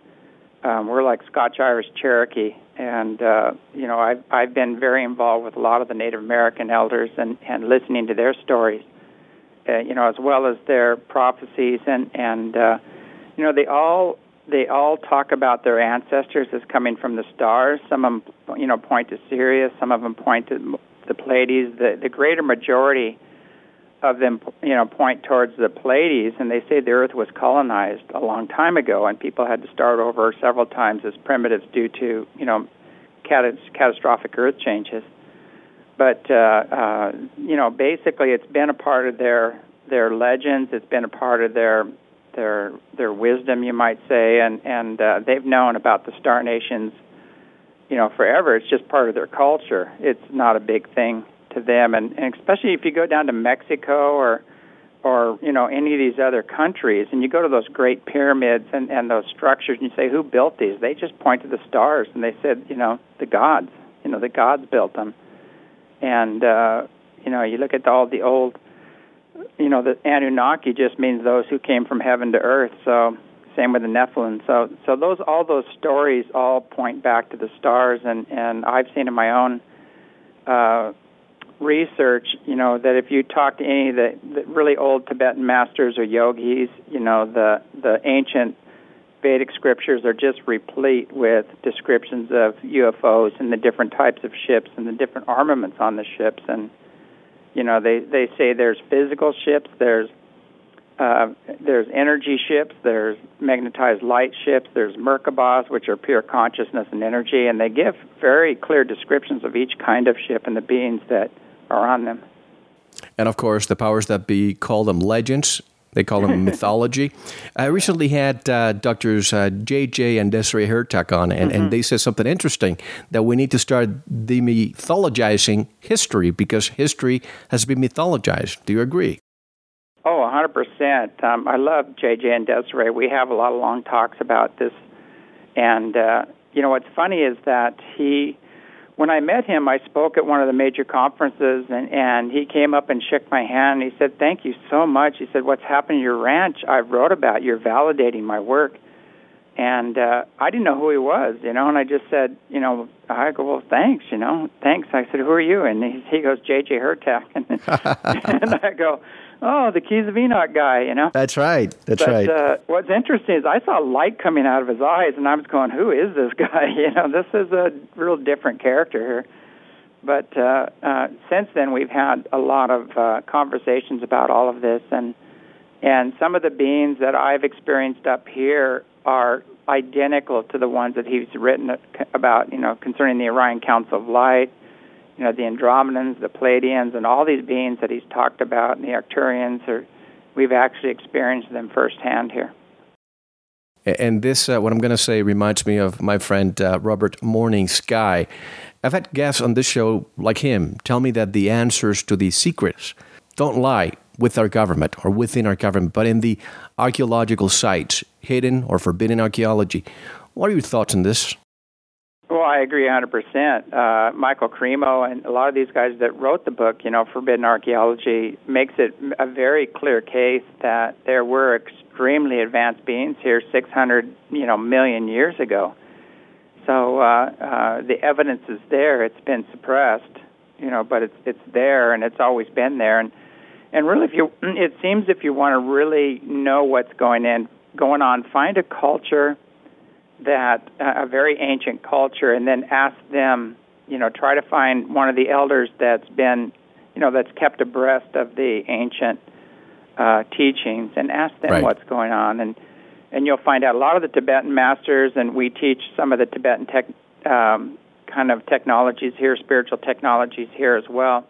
Um, we're like Scotch Irish Cherokee, and uh, you know I've I've been very involved with a lot of the Native American elders and and listening to their stories, uh, you know, as well as their prophecies and and uh, you know they all they all talk about their ancestors as coming from the stars. Some of them, you know, point to Sirius. Some of them point to the Pleiades. The the greater majority of them, you know, point towards the Pleiades, and they say the Earth was colonized a long time ago, and people had to start over several times as primitives due to, you know, catastrophic Earth changes. But uh, uh, you know, basically, it's been a part of their their legends. It's been a part of their their their wisdom, you might say, and and uh, they've known about the star nations, you know, forever. It's just part of their culture. It's not a big thing to them, and, and especially if you go down to Mexico or or you know any of these other countries, and you go to those great pyramids and and those structures, and you say, who built these? They just point to the stars, and they said, you know, the gods. You know, the gods built them, and uh, you know, you look at all the old you know, the Anunnaki just means those who came from heaven to earth. So same with the Nephilim. So so those all those stories all point back to the stars, and and I've seen in my own uh, research, you know, that if you talk to any of the, the really old Tibetan masters or yogis, you know, the the ancient Vedic scriptures are just replete with descriptions of UFOs and the different types of ships and the different armaments on the ships and you know, they they say there's physical ships, there's uh, there's energy ships, there's magnetized light ships, there's Merkabahs, which are pure consciousness and energy, and they give very clear descriptions of each kind of ship and the beings that are on them. And of course, the powers that be call them legends they call them [LAUGHS] mythology. I recently had uh, doctors uh, JJ and Desiree Hurtak on, and, mm-hmm. and they said something interesting that we need to start demythologizing history because history has been mythologized. Do you agree? Oh, 100%. Um, I love JJ and Desiree. We have a lot of long talks about this. And, uh, you know, what's funny is that he when I met him, I spoke at one of the major conferences, and and he came up and shook my hand. and He said, "Thank you so much." He said, "What's happened to your ranch? I wrote about. You're validating my work." And uh, I didn't know who he was, you know, and I just said, you know, I go, well, thanks, you know, thanks. I said, who are you? And he, he goes, J.J. Hurtak, [LAUGHS] and, and [LAUGHS] I go, oh, the Keys of Enoch guy, you know. That's right. That's but, right. Uh, what's interesting is I saw light coming out of his eyes, and I was going, who is this [LAUGHS] guy? You know, this is a real different character here. But uh, uh, since then, we've had a lot of uh, conversations about all of this, and and some of the beings that I've experienced up here are identical to the ones that he's written about, you know, concerning the Orion Council of Light you know, the Andromedans, the Pleiadians, and all these beings that he's talked about, and the Arcturians, are, we've actually experienced them firsthand here. And this, uh, what I'm going to say, reminds me of my friend uh, Robert Morning Sky. I've had guests on this show like him tell me that the answers to these secrets don't lie with our government or within our government, but in the archaeological sites, hidden or forbidden archaeology. What are your thoughts on this? Well, I agree 100%. Uh, Michael Cremo and a lot of these guys that wrote the book, you know, Forbidden Archaeology, makes it a very clear case that there were extremely advanced beings here 600, you know, million years ago. So uh, uh, the evidence is there. It's been suppressed, you know, but it's it's there and it's always been there. And and really, if you, [CLEARS THROAT] it seems if you want to really know what's going in, going on, find a culture that uh, a very ancient culture and then ask them, you know, try to find one of the elders that's been, you know, that's kept abreast of the ancient uh, teachings and ask them right. what's going on and and you'll find out a lot of the Tibetan masters and we teach some of the Tibetan tech um, kind of technologies here, spiritual technologies here as well.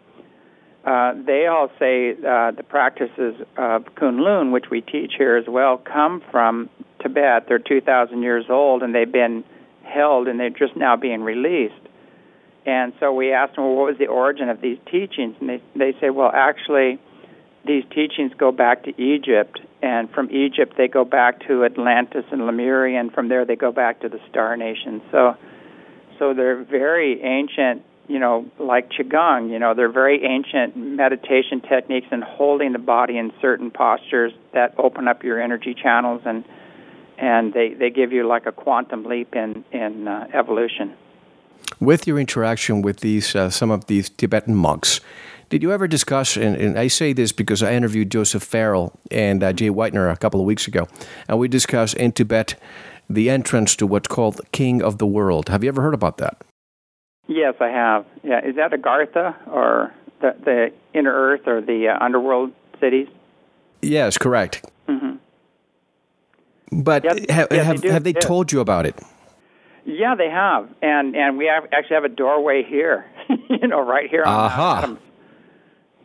Uh, they all say uh, the practices of Kunlun, which we teach here as well, come from Tibet. They're 2,000 years old and they've been held and they're just now being released. And so we asked them, well, what was the origin of these teachings? And they, they say, well, actually, these teachings go back to Egypt. And from Egypt, they go back to Atlantis and Lemuria. And from there, they go back to the Star Nation. So, so they're very ancient you know, like qigong. You know, they're very ancient meditation techniques and holding the body in certain postures that open up your energy channels and and they they give you like a quantum leap in in uh, evolution. With your interaction with these uh, some of these Tibetan monks, did you ever discuss? And, and, I say this because I interviewed Joseph Farrell and uh, Jay Weidner a couple of weeks ago, and we discussed in Tibet the entrance to what's called King of the World. Have you ever heard about that? Yes, I have. Yeah, is that Agartha or the, the inner earth or the uh, underworld cities? Yes, correct. Mm-hmm. But yes, have, yes, have they, have they told you about it? Yeah, they have, and and we have, actually have a doorway here, [LAUGHS] you know, right here on uh-huh. Adams.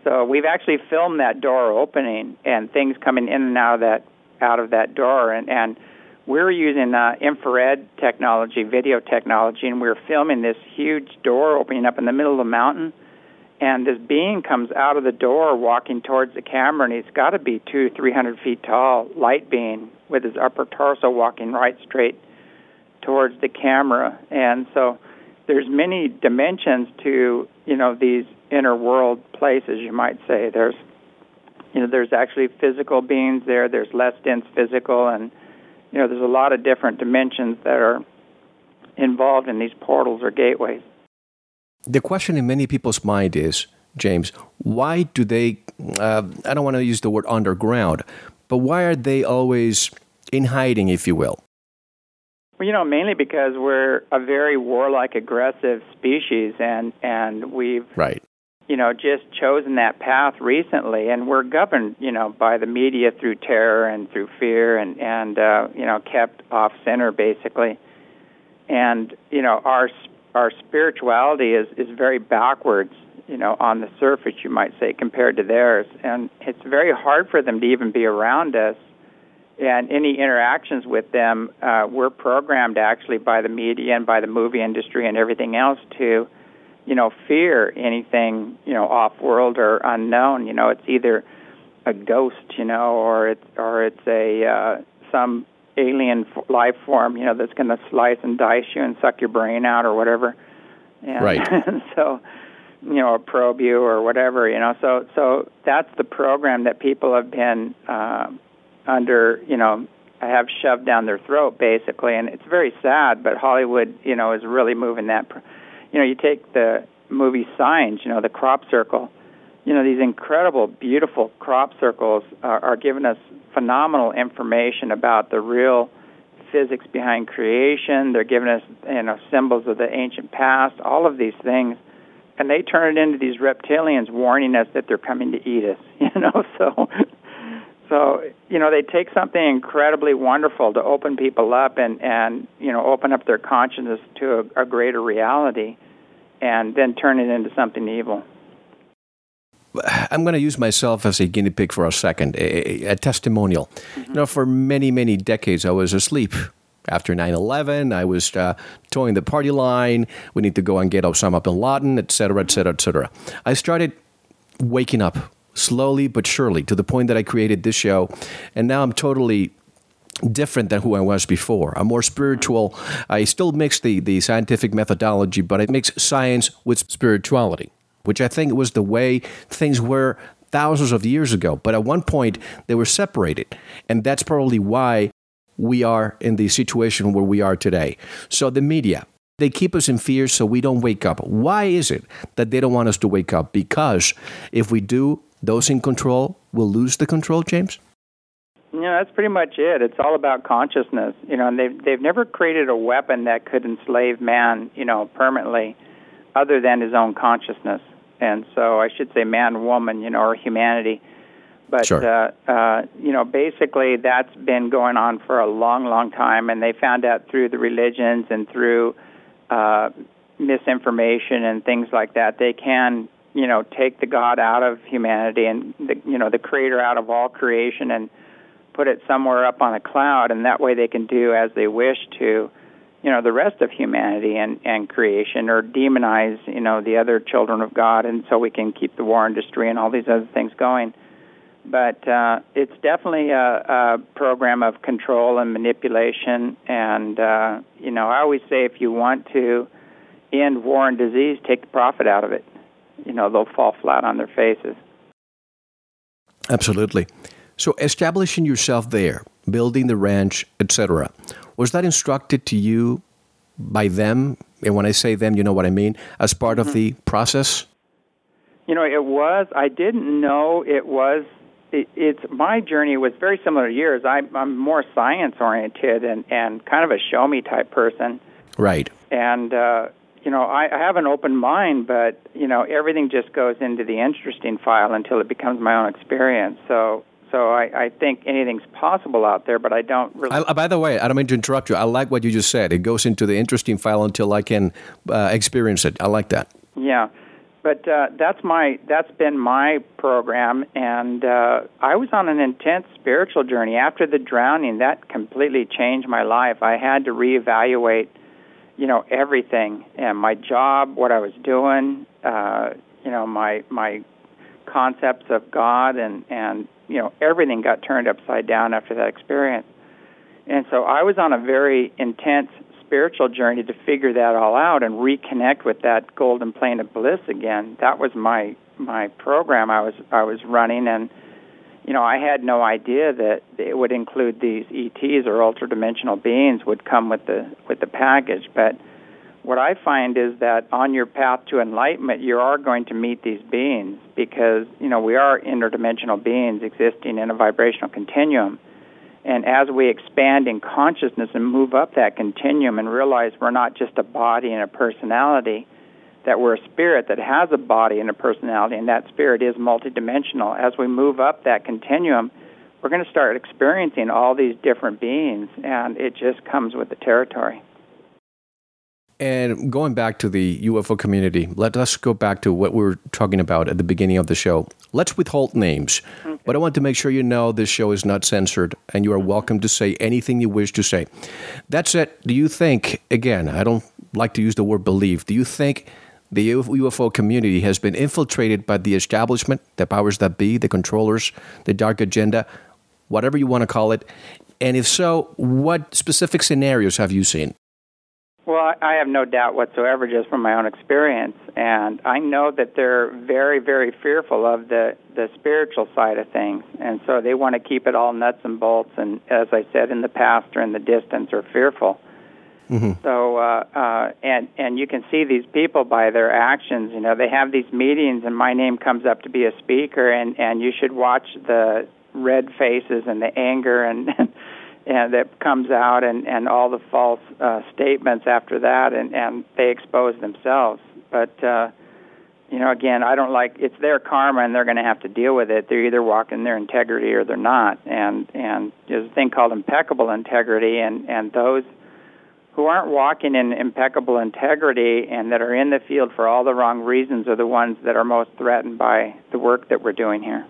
So we've actually filmed that door opening and things coming in and out of that out of that door, and and we're using uh, infrared technology, video technology, and we're filming this huge door opening up in the middle of the mountain. And this being comes out of the door walking towards the camera, and he's got to be two, three hundred feet tall, light being, with his upper torso walking right straight towards the camera. And so there's many dimensions to, you know, these inner world places, you might say. There's you know, there's actually physical beings there, there's less dense physical and you know, there's a lot of different dimensions that are involved in these portals or gateways. The question in many people's mind is, James, why do they, uh, I don't want to use the word underground, but why are they always in hiding, if you will? Well, you know, mainly because we're a very warlike, aggressive species, and and we've right you know, just chosen that path recently, and we're governed, you know, by the media through terror and through fear, and and uh, you know, kept off center basically. And you know, our our spirituality is is very backwards, you know, on the surface, you might say, compared to theirs, and it's very hard for them to even be around us. And any interactions with them, uh, we're programmed actually by the media and by the movie industry and everything else to you know, fear anything, you know, off world or unknown. You know, it's either a ghost, you know, or it's or it's a uh, some alien f- life form, you know, that's going to slice and dice you and suck your brain out or whatever. And, right. [LAUGHS] so, you know, or probe you or whatever, you know. So so that's the program that people have been uh, under, you know, have shoved down their throat basically, and it's very sad. But Hollywood, you know, is really moving that. Pr- you know, you take the movie Signs, you know, the crop circle. You know, these incredible, beautiful crop circles are, are giving us phenomenal information about the real physics behind creation. They're giving us, you know, symbols of the ancient past. All of these things, and they turn it into these reptilians warning us that they're coming to eat us. [LAUGHS] You know, so so you know they take something incredibly wonderful to open people up and and you know open up their consciousness to a, a greater reality and then turn it into something evil I'm going to use myself as a guinea pig for a second, a, a testimonial. Mm-hmm. You know, for many, many decades, I was asleep. After 9 11, I was uh, toeing the party line. We need to go and get Osama bin Laden, et cetera, et cetera, et cetera. I started waking up slowly but surely to the point that I created this show. And now I'm totally different than who I was before. I'm more spiritual. I still mix the, the scientific methodology, but I mix science with spirituality, which I think was the way things were thousands of years ago. But at one point, they were separated. And that's probably why we are in the situation where we are today. So the media, they keep us in fear so we don't wake up. Why is it that they don't want us to wake up? Because if we do, those in control will lose the control, James? Yeah, that's pretty much it. It's all about consciousness, you know. And they've they've never created a weapon that could enslave man, you know, permanently, other than his own consciousness. And so I should say man, woman, you know, or humanity. But sure. uh, uh, you know, basically that's been going on for a long, long time, and they found out through the religions and through uh, misinformation and things like that they can you know take the god out of humanity and the you know the creator out of all creation and put it somewhere up on a cloud and that way they can do as they wish to you know the rest of humanity and and creation or demonize you know the other children of god and so we can keep the war industry and all these other things going but uh it's definitely a, a program of control and manipulation and uh you know i always say if you want to end war and disease, take the profit out of it. You know, they'll fall flat on their faces. Absolutely. So, establishing yourself there, building the ranch, etc., was that instructed to you by them? And when I say them, you know what I mean, as part mm-hmm. of the process? You know, it was. I didn't know it was. It, it's my journey was very similar to yours. I, I'm more science oriented and and kind of a show me type person. Right. And uh, you know, I, I have an open mind, but you know, everything just goes into the interesting file until it becomes my own experience. So so I, I think anything's possible out there, but I don't really. I, by the way, I don't mean to interrupt you. I like what you just said. It goes into the interesting file until I can uh, experience it. I like that. Yeah, but uh, that's my that's been my program, and uh, I was on an intense spiritual journey after the drowning. That completely changed my life. I had to reevaluate, you know, everything and my job, what I was doing, uh, you know, my my concepts of God and and you know everything got turned upside down after that experience. And so I was on a very intense spiritual journey to figure that all out and reconnect with that golden plane of bliss again. That was my my program I was I was running and you know, I had no idea that it would include these ETs or ultra-dimensional beings would come with the with the package, but what I find is that on your path to enlightenment, you are going to meet these beings because, you know, we are interdimensional beings existing in a vibrational continuum. And as we expand in consciousness and move up that continuum and realize we're not just a body and a personality, that we're a spirit that has a body and a personality, and that spirit is multidimensional. As we move up that continuum, we're going to start experiencing all these different beings, and it just comes with the territory. And going back to the UFO community, let us go back to what we were talking about at the beginning of the show. Let's withhold names, okay. but I want to make sure you know this show is not censored and you are mm-hmm. welcome to say anything you wish to say. That said, do you think, again, I don't like to use the word believe, do you think the UFO community has been infiltrated by the establishment, the powers that be, the controllers, the dark agenda, whatever you want to call it? And if so, what specific scenarios have you seen? Well, I have no doubt whatsoever just from my own experience. And I know that they're very, very fearful of the, the spiritual side of things. And so they want to keep it all nuts and bolts. And as I said, in the past or in the distance, are fearful. Mm-hmm. So, uh, uh, and and you can see these people by their actions. You know, they have these meetings, and my name comes up to be a speaker, and and you should watch the red faces and the anger and [LAUGHS] and that comes out and and all the false uh, statements after that and and they expose themselves but uh you know again i don't like it's their karma and they're going to have to deal with it they're either walking their integrity or they're not and and there's a thing called impeccable integrity and and those who aren't walking in impeccable integrity and that are in the field for all the wrong reasons are the ones that are most threatened by the work that we're doing here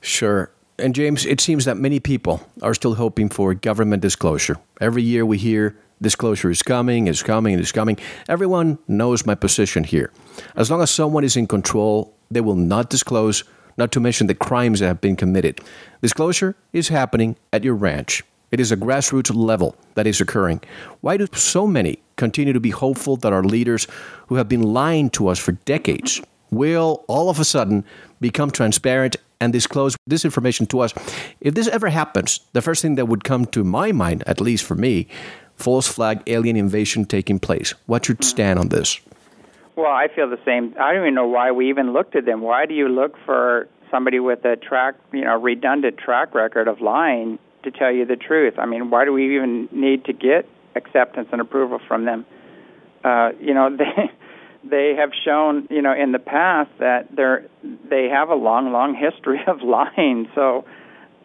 sure and James, it seems that many people are still hoping for government disclosure. Every year we hear disclosure is coming, is coming, is coming. Everyone knows my position here. As long as someone is in control, they will not disclose, not to mention the crimes that have been committed. Disclosure is happening at your ranch. It is a grassroots level that is occurring. Why do so many continue to be hopeful that our leaders, who have been lying to us for decades, will all of a sudden become transparent and disclose this information to us. If this ever happens, the first thing that would come to my mind, at least for me, false flag alien invasion taking place. What should stand on this? Well, I feel the same. I don't even know why we even looked at them. Why do you look for somebody with a track, you know, redundant track record of lying to tell you the truth? I mean, why do we even need to get acceptance and approval from them? Uh, you know, [LAUGHS] they they have shown, you know, in the past that they're they have a long, long history [LAUGHS] of lying. So,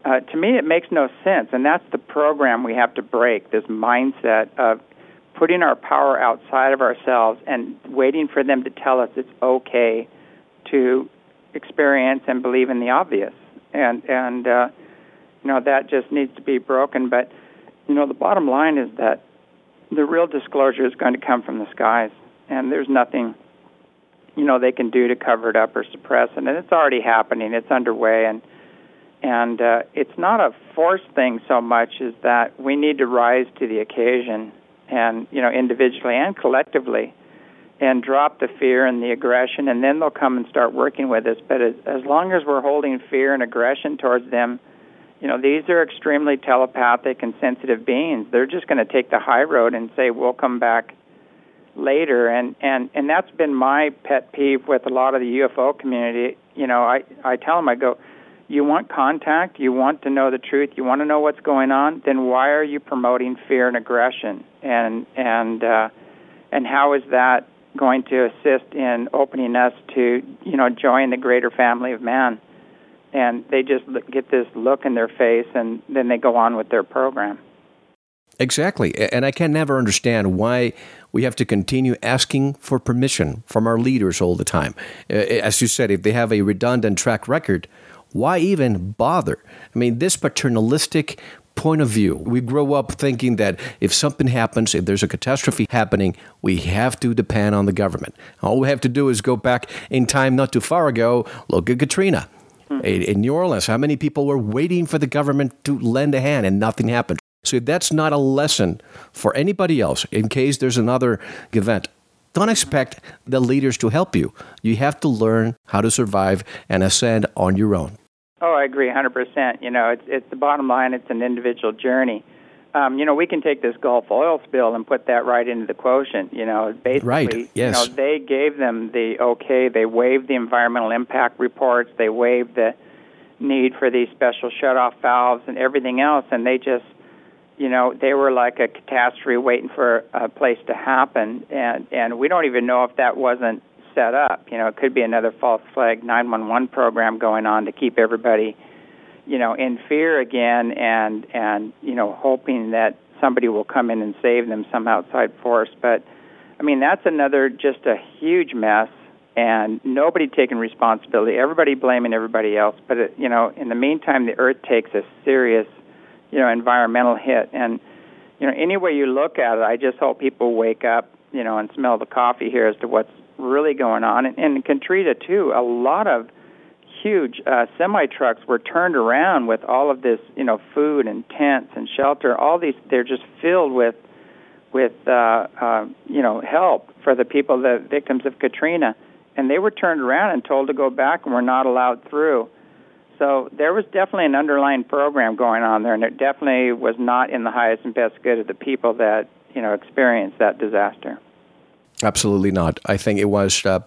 uh, to me, it makes no sense, and that's the program we have to break. This mindset of putting our power outside of ourselves and waiting for them to tell us it's okay to experience and believe in the obvious, and and uh, you know that just needs to be broken. But you know, the bottom line is that the real disclosure is going to come from the skies and there's nothing you know they can do to cover it up or suppress it and it's already happening it's underway and and uh, it's not a forced thing so much as that we need to rise to the occasion and you know individually and collectively and drop the fear and the aggression and then they'll come and start working with us but as, as long as we're holding fear and aggression towards them you know these are extremely telepathic and sensitive beings they're just going to take the high road and say we'll come back later and and and that's been my pet peeve with a lot of the UFO community you know i i tell them i go you want contact, you want to know the truth, you want to know what's going on, then why are you promoting fear and aggression? And and uh, and how is that going to assist in opening us to you know join the greater family of man? And they just get this look in their face, and then they go on with their program. Exactly, and I can never understand why we have to continue asking for permission from our leaders all the time. As you said, if they have a redundant track record why even bother? I mean, this paternalistic point of view. We grow up thinking that if something happens, if there's a catastrophe happening, we have to depend on the government. All we have to do is go back in time not too far ago. Look at Katrina. Hmm. In New Orleans, how many people were waiting for the government to lend a hand and nothing happened? So that's not a lesson for anybody else, in case there's another event, don't expect the leaders to help you. You have to learn how to survive and ascend on your own. Oh, I agree 100%. You know, it's it's the bottom line. It's an individual journey. Um, you know, we can take this Gulf oil spill and put that right into the quotient. You know, basically, right. yes. you know, they gave them the okay. They waived the environmental impact reports. They waived the need for these special shutoff valves and everything else, and they just, you know, they were like a catastrophe waiting for a place to happen. And and we don't even know if that wasn't set up. You know, it could be another false flag 911 program going on to keep everybody, you know, in fear again, and and you know, hoping that somebody will come in and save them, some outside force. But I mean, that's another just a huge mess, and nobody taking responsibility. Everybody blaming everybody else. But it, you know, in the meantime, the Earth takes a serious, you know, environmental hit, and you know, any way you look at it, I just hope people wake up, you know, and smell the coffee here as to what's really going on. And, and in Katrina, too, a lot of huge uh, semi trucks were turned around with all of this, you know, food and tents and shelter. All these, they're just filled with, with, uh, uh, you know, help for the people, the victims of Katrina. And they were turned around and told to go back and were not allowed through. So there was definitely an underlying program going on there, and it definitely was not in the highest and best good of the people that you know experienced that disaster. Absolutely not. I think it was uh,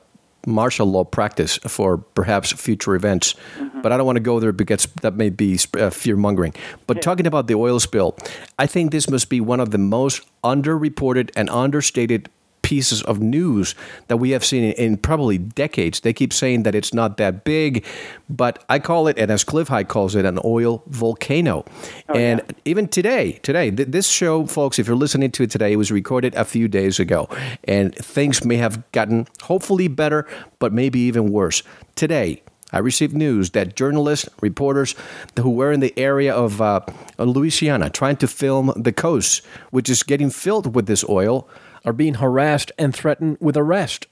martial law practice for perhaps future events. Mm-hmm. But I don't want to go there because that may be uh, fear mongering. But yeah. talking about the oil spill, I think this must be one of the most underreported and understated pieces of news that we have seen in, in, probably decades. They keep saying that it's not that big, but I call it, and as Cliff High calls it, an oil volcano. Oh, and yeah. even today, today, th- this show, folks, if you're listening to it today, it was recorded a few days ago, and things may have gotten hopefully better, but maybe even worse. Today, I received news that journalists, reporters who were in the area of uh, Louisiana trying to film the coast, which is getting filled with this oil, are being harassed and threatened with arrest,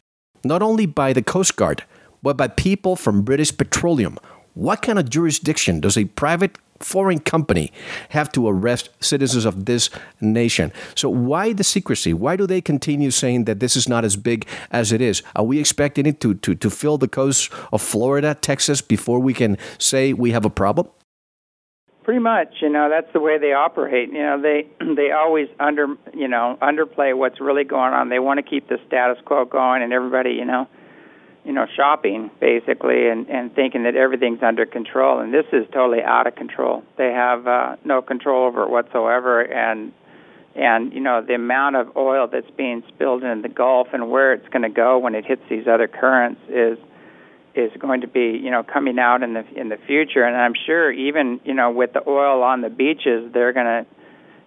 not only by the Coast Guard, but by people from British Petroleum. What kind of jurisdiction does a private foreign company have to arrest citizens of this nation. So why the secrecy? Why do they continue saying that this is not as big as it is? Are we expecting it to, to, to fill the coast of Florida, Texas, before we can say we have a problem? Pretty much, you know, that's the way they operate. You know, they [CLEARS THROAT] they always under, you know, underplay what's really going on. They want to keep the status quo going, and everybody, you know, you know, shopping basically, and and thinking that everything's under control. And this is totally out of control. They have uh, no control over it whatsoever, and and you know the amount of oil that's being spilled in the Gulf and where it's going to go when it hits these other currents is is going to be you know coming out in the in the future. And I'm sure even you know with the oil on the beaches they're going to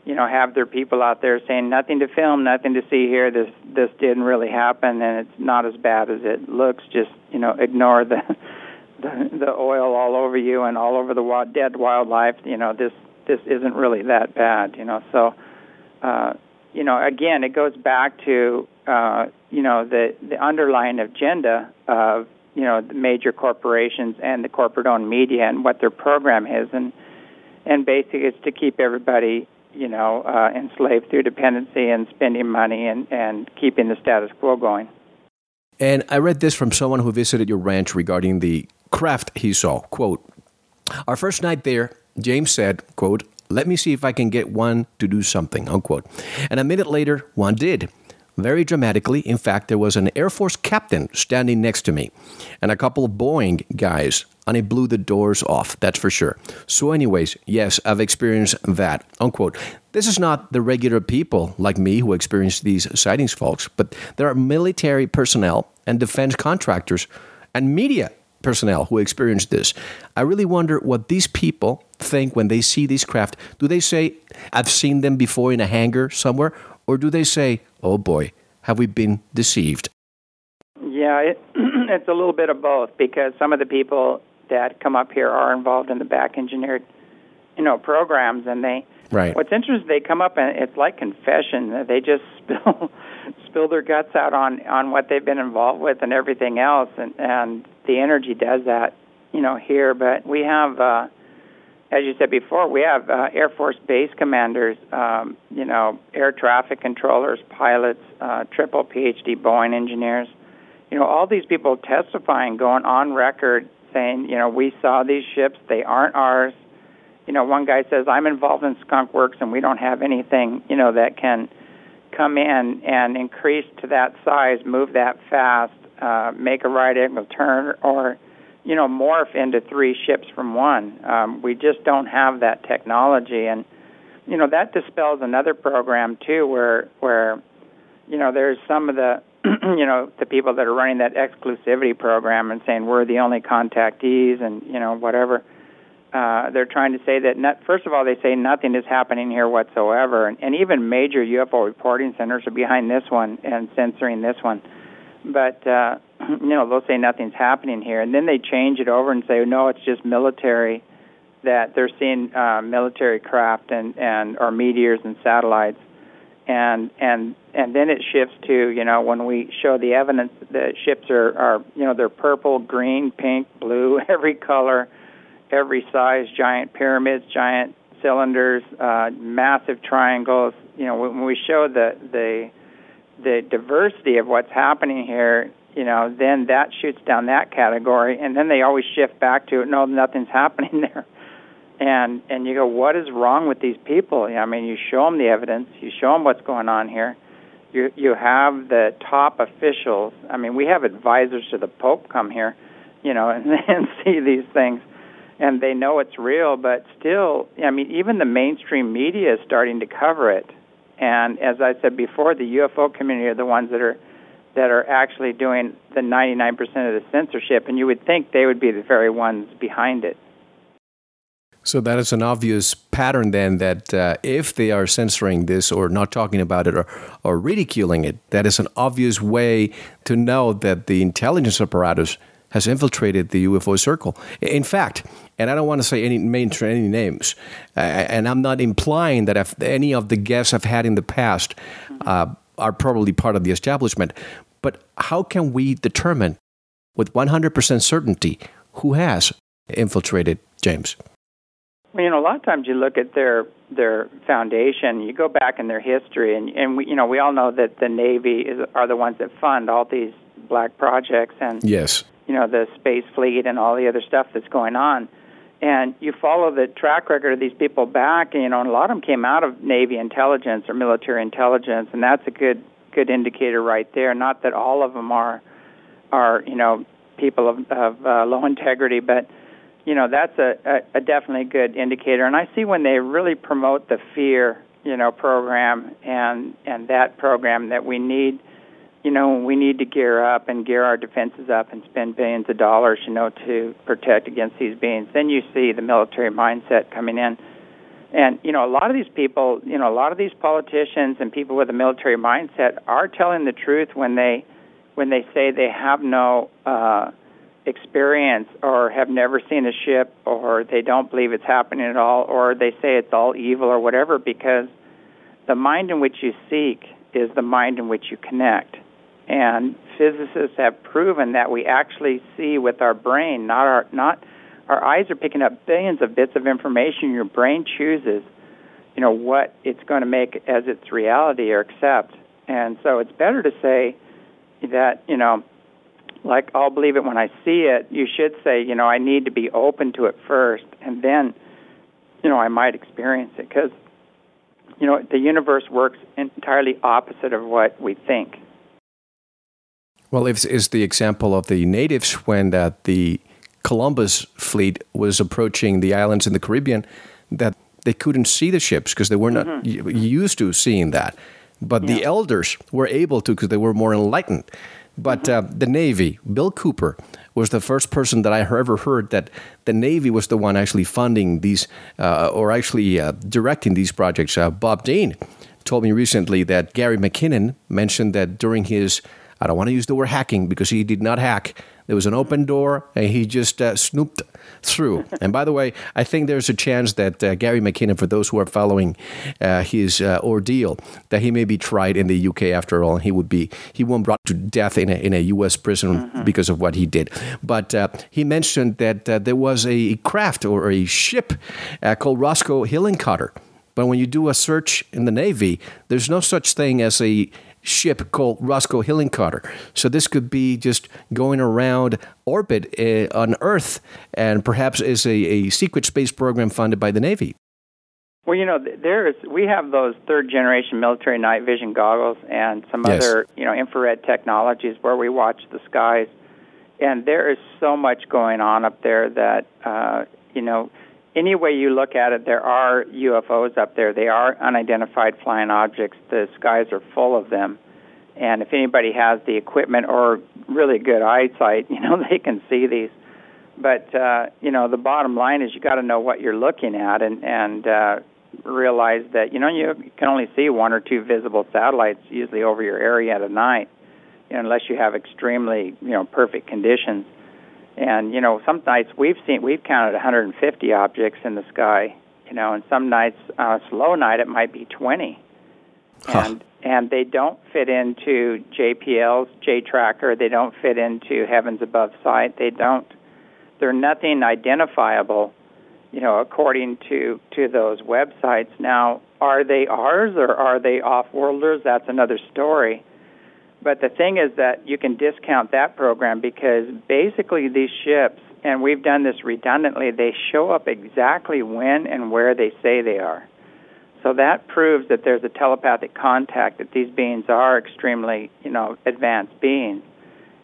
you know have their people out there saying nothing to film nothing to see here. This this didn't really happen and it's not as bad as it looks. Just you know ignore the [LAUGHS] the, the oil all over you and all over the wild, dead wildlife. You know this this isn't really that bad you know. So uh you know again it goes back to uh you know the the underlying agenda of you know the major corporations and the corporate-owned media and what their program is, and and basically it's to keep everybody you know, uh, enslaved through dependency and spending money and, and keeping the status quo going. And I read this from someone who visited your ranch regarding the craft he saw. Quote, our first night there, James said, quote, let me see if I can get one to do something, unquote. And a minute later, one did. Very dramatically, in fact, there was an Air Force captain standing next to me and a couple of Boeing guys, and it blew the doors off, that's for sure. So, anyways, yes, I've experienced that, unquote. This is not the regular people like me who experience these sightings, folks, but there are military personnel and defense contractors and media personnel who experience this. I really wonder what these people think when they see these craft. Do they say, I've seen them before in a hangar somewhere? Or do they say, oh boy, have we been deceived? Yeah, it, [CLEARS THROAT] it's a little bit of both because some of the people that come up here are involved in the back engineered, you know, programs, and they. Right. What's interesting, they come up and it's like confession. They just [LAUGHS] spill spill their guts out on on what they've been involved with and everything else, and and the energy does that, you know, here. But we have. uh as you said before, we have uh, Air Force base commanders, um, you know, air traffic controllers, pilots, uh, triple PhD Boeing engineers. You know, all these people testifying, going on record, saying, you know, we saw these ships, they aren't ours. You know, one guy says, I'm involved in Skunk Works, and we don't have anything, you know, that can come in and increase to that size, move that fast, uh, make a right angle turn, or you know, morph into three ships from one. Um, we just don't have that technology, and you know that dispels another program too, where where you know there's some of the [CLEARS THROAT] you know the people that are running that exclusivity program and saying we're the only contactees and you know whatever. Uh, they're trying to say that not, first of all they say nothing is happening here whatsoever, and, and even major UFO reporting centers are behind this one and censoring this one. But uh, [CLEARS THROAT] you know they'll say nothing's happening here, and then they change it over and say no, it's just military that they're seeing uh, military craft and and or meteors and satellites, and and and then it shifts to you know when we show the evidence the ships are are you know they're purple, green, pink, blue, [LAUGHS] every color, every size, giant pyramids, giant cylinders, uh, massive triangles. You know when we show the the the diversity of what's happening here, you know, then that shoots down that category, and then they always shift back to no, nothing's [LAUGHS] happening there, and and you go, what is wrong with these people? I mean, you show them the evidence, you show them what's going on here, you you have the top officials. I mean, we have advisors to the Pope come here, you know, [LAUGHS] and, and see these things, and they know it's real, but still, I mean, even the mainstream media is starting to cover it and as I said before, the UFO community are the ones that are that are actually doing the 99% of the censorship, and you would think they would be the very ones behind it. So that is an obvious pattern then that uh, if they are censoring this or not talking about it or, or ridiculing it, that is an obvious way to know that the intelligence apparatus has infiltrated the UFO circle. In fact, and I don't want to say any mention any names, uh, and I'm not implying that if any of the guests I've had in the past uh, are probably part of the establishment, but how can we determine with 100% certainty who has infiltrated James? Well, you know, a lot of times you look at their their foundation, you go back in their history, and and we, you know, we all know that the Navy is, are the ones that fund all these black projects, and yes, you know, the space fleet and all the other stuff that's going on. And you follow the track record of these people back, and, you know, a lot of them came out of Navy intelligence or military intelligence, and that's a good good indicator right there. Not that all of them are are you know people of, of uh, low integrity, but you know that's a, a, a definitely good indicator. And I see when they really promote the fear you know program and and that program that we need you know, we need to gear up and gear our defenses up and spend billions of dollars, you know, to protect against these beings. Then you see the military mindset coming in. And, you know, a lot of these people, you know, a lot of these politicians and people with a military mindset are telling the truth when they when they say they have no uh experience or have never seen a ship or they don't believe it's happening at all or they say it's all evil or whatever because the mind in which you seek is the mind in which you connect and physicists have proven that we actually see with our brain, not our not our eyes are picking up billions of bits of information. Your brain chooses you know, what it's going to make as its reality or accept. And so it's better to say that, you know, like I'll believe it when I see it. You should say, you know, I need to be open to it first, and then, you know, I might experience it because, you know, the universe works entirely opposite of what we think. Well, it's, it's the example of the natives when that the Columbus fleet was approaching the islands in the Caribbean, that they couldn't see the ships because they were not mm-hmm. used to seeing that. But yeah. the elders were able to because they were more enlightened. But mm-hmm. uh, the Navy, Bill Cooper, was the first person that I ever heard that the Navy was the one actually funding these uh, or actually uh, directing these projects. Uh, Bob Dean told me recently that Gary McKinnon mentioned that during his I don't want to use the word hacking because he did not hack. There was an open door and he just uh, snooped through. and by the way, I think there's a chance that uh, Gary McKinnon, for those who are following uh, his uh, ordeal, that he may be tried in the UK after all. And he would be he won't brought to death in a, in a U.S. prison mm-hmm. because of what he did. But uh, he mentioned that uh, there was a craft or a ship called Roscoe Hillenkoetter. But when you do a search in the Navy, there's no such thing as a ship called Roscoe Hillenkoetter. So this could be just going around orbit uh, on Earth and perhaps is a, a secret space program funded by the Navy. Well, you know, there is we have those third generation military night vision goggles and some yes. other, you know, infrared technologies where we watch the skies. And there is so much going on up there that uh, you know, any way you look at it, there are UFOs up there. They are unidentified flying objects. The skies are full of them. And if anybody has the equipment or really good eyesight, [LAUGHS] you know, they can see these. But uh, you know, the bottom line is you got to know what you're looking at and and uh, realize that you know you can only see one or two visible satellites usually over your area at a night, unless you have extremely you know perfect conditions. And you know, some nights we've seen we've counted 150 objects in the sky. You know, and some nights on a slow night it might be 20. Huh. And and they don't fit into JPL's J Tracker. They don't fit into Heavens Above Site. They don't. They're nothing identifiable, you know, according to to those websites. Now, are they ours or are they off-worlders? That's another story. But the thing is that you can discount that program because basically these ships, and we've done this redundantly, they show up exactly when and where they say they are. So that proves that there's a telepathic contact, that these beings are extremely, you know, advanced beings.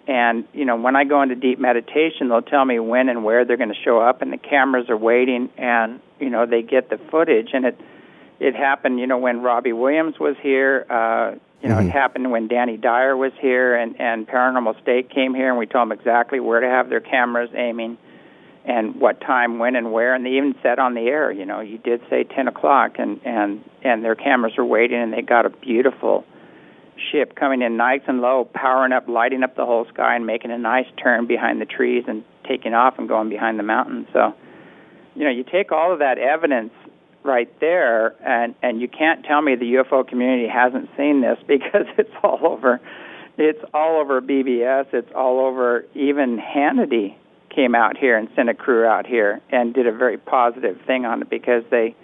And, you know, when I go into deep meditation, they'll tell me when and where they're going to show up, and the cameras are waiting, and, you know, they get the footage. And it, it happened, you know, when Robbie Williams was here. Uh, you know, mm-hmm. it happened when Danny Dyer was here and, and Paranormal State came here, and we told them exactly where to have their cameras aiming and what time, when, and where. And they even said on the air, you know, you did say 10 o'clock, and, and, and their cameras were waiting, and they got a beautiful ship coming in nice and low, powering up, lighting up the whole sky, and making a nice turn behind the trees and taking off and going behind the mountains. So, you know, you take all of that evidence right there, and and you can't tell me the UFO community hasn't seen this [LAUGHS] because it's all over. It's all over BBS. It's all over. Even Hannity came out here and sent a crew out here and did a very positive thing on it because they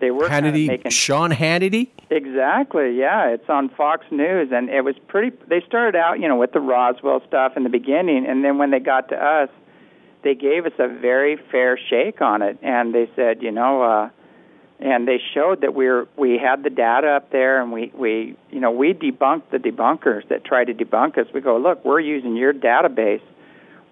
they were Hannity, kind of making, Sean Hannity. Exactly. Yeah, it's on Fox News, and it was pretty. They started out, you know, with the Roswell stuff in the beginning, and then when they got to us, they gave us a very fair shake on it, and they said, you know. uh and they showed that we are we had the data up there and we we you know we debunked the debunkers that try to debunk us. We go look we're using your database.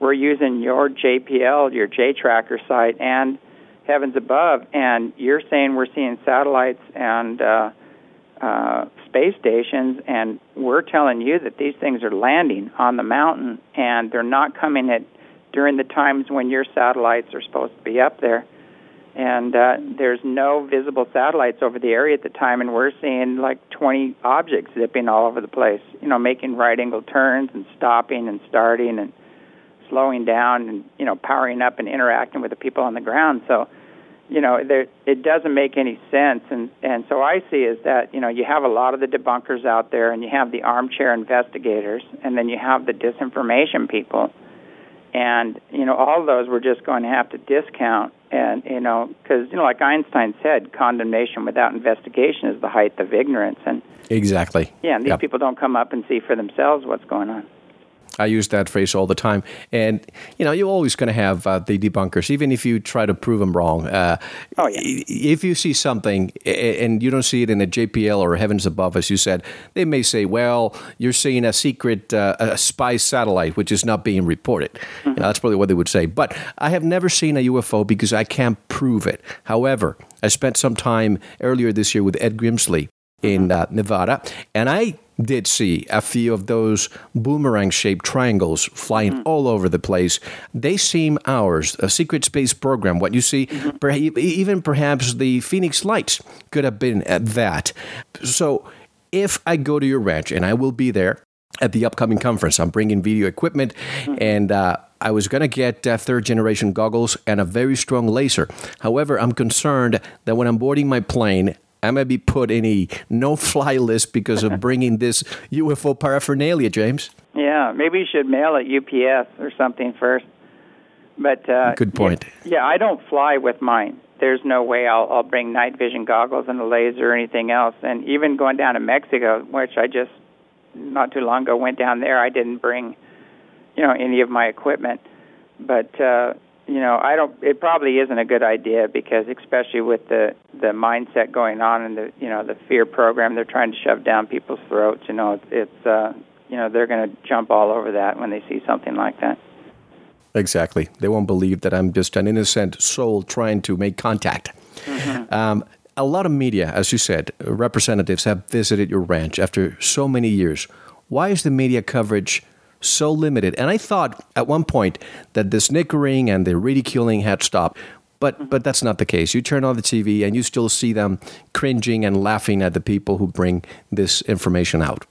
We're using your JPL your J tracker site and heavens above and you're saying we're seeing satellites and uh uh space stations and we're telling you that these things are landing on the mountain and they're not coming at during the times when your satellites are supposed to be up there and uh, there's no visible satellites over the area at the time, and we're seeing like 20 objects zipping all over the place, you know, making right angle turns and stopping and starting and slowing down and you know powering up and interacting with the people on the ground. So, you know, there it doesn't make any sense, and and so I see is that you know you have a lot of the debunkers out there, and you have the armchair investigators, and then you have the disinformation people and you know all those we're just going to have to discount. And you know because you know like einstein said condemnation without investigation is the height of ignorance. And exactly. Yeah and these Yep. people don't come up and see for themselves what's going on I use that phrase all the time. And, you know, you're always going to have uh, the debunkers, even if you try to prove them wrong. Uh, oh, yeah. If you see something and you don't see it in a JPL or Heavens Above, as you said, they may say, well, you're seeing a secret uh, a spy satellite, which is not being reported. You know, that's probably what they would say. But I have never seen a UFO because I can't prove it. However, I spent some time earlier this year with Ed Grimsley in uh, Nevada, and I did see a few of those boomerang shaped triangles flying all over the place. They seem ours, a secret space program. What you see, perha- even perhaps the Phoenix Lights could have been at that. So if I go to your ranch, and I will be there at the upcoming conference, I'm bringing video equipment and uh, I was going to get uh, third generation goggles and a very strong laser. However, I'm concerned that when I'm boarding my plane, I might be put in a no fly list because of [LAUGHS] bringing this UFO paraphernalia, James. yeah maybe you should mail it ups or something first but uh Good point. Yeah, I don't fly with mine. There's no way I'll, I'll bring night vision goggles and a laser or anything else. And even going down to Mexico, which I just not too long ago went down there, I didn't bring, you know, any of my equipment. But uh, you know, I don't. It probably isn't a good idea because, especially with the the mindset going on and the you know the fear program they're trying to shove down people's throats. You know, it's, it's uh, you know they're going to jump all over that when they see something like that. Exactly. They won't believe that I'm just an innocent soul trying to make contact. Um, a lot of media, as you said, representatives have visited your ranch after so many years. Why is the media coverage so limited? And I thought at one point that the snickering and the ridiculing had stopped. But, but that's not the case. You turn on the TV and you still see them cringing and laughing at the people who bring this information out.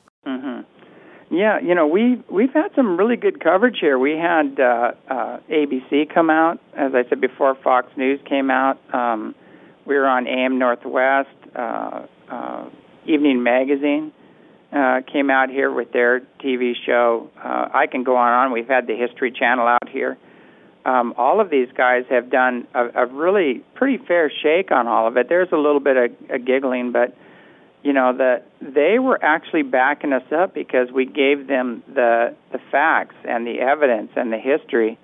Yeah, you know we we've had some really good coverage here. We had uh, uh, ABC come out, as I said before. Fox News came out. Um, we were on AM Northwest. Uh, uh, Evening Magazine uh, came out here with their TV show. Uh, I can go on and on. We've had the History Channel out here. Um, all of these guys have done a, a really pretty fair shake on all of it. There's a little bit of, of giggling, but you know that they were actually backing us up because we gave them the the facts and the evidence and the history.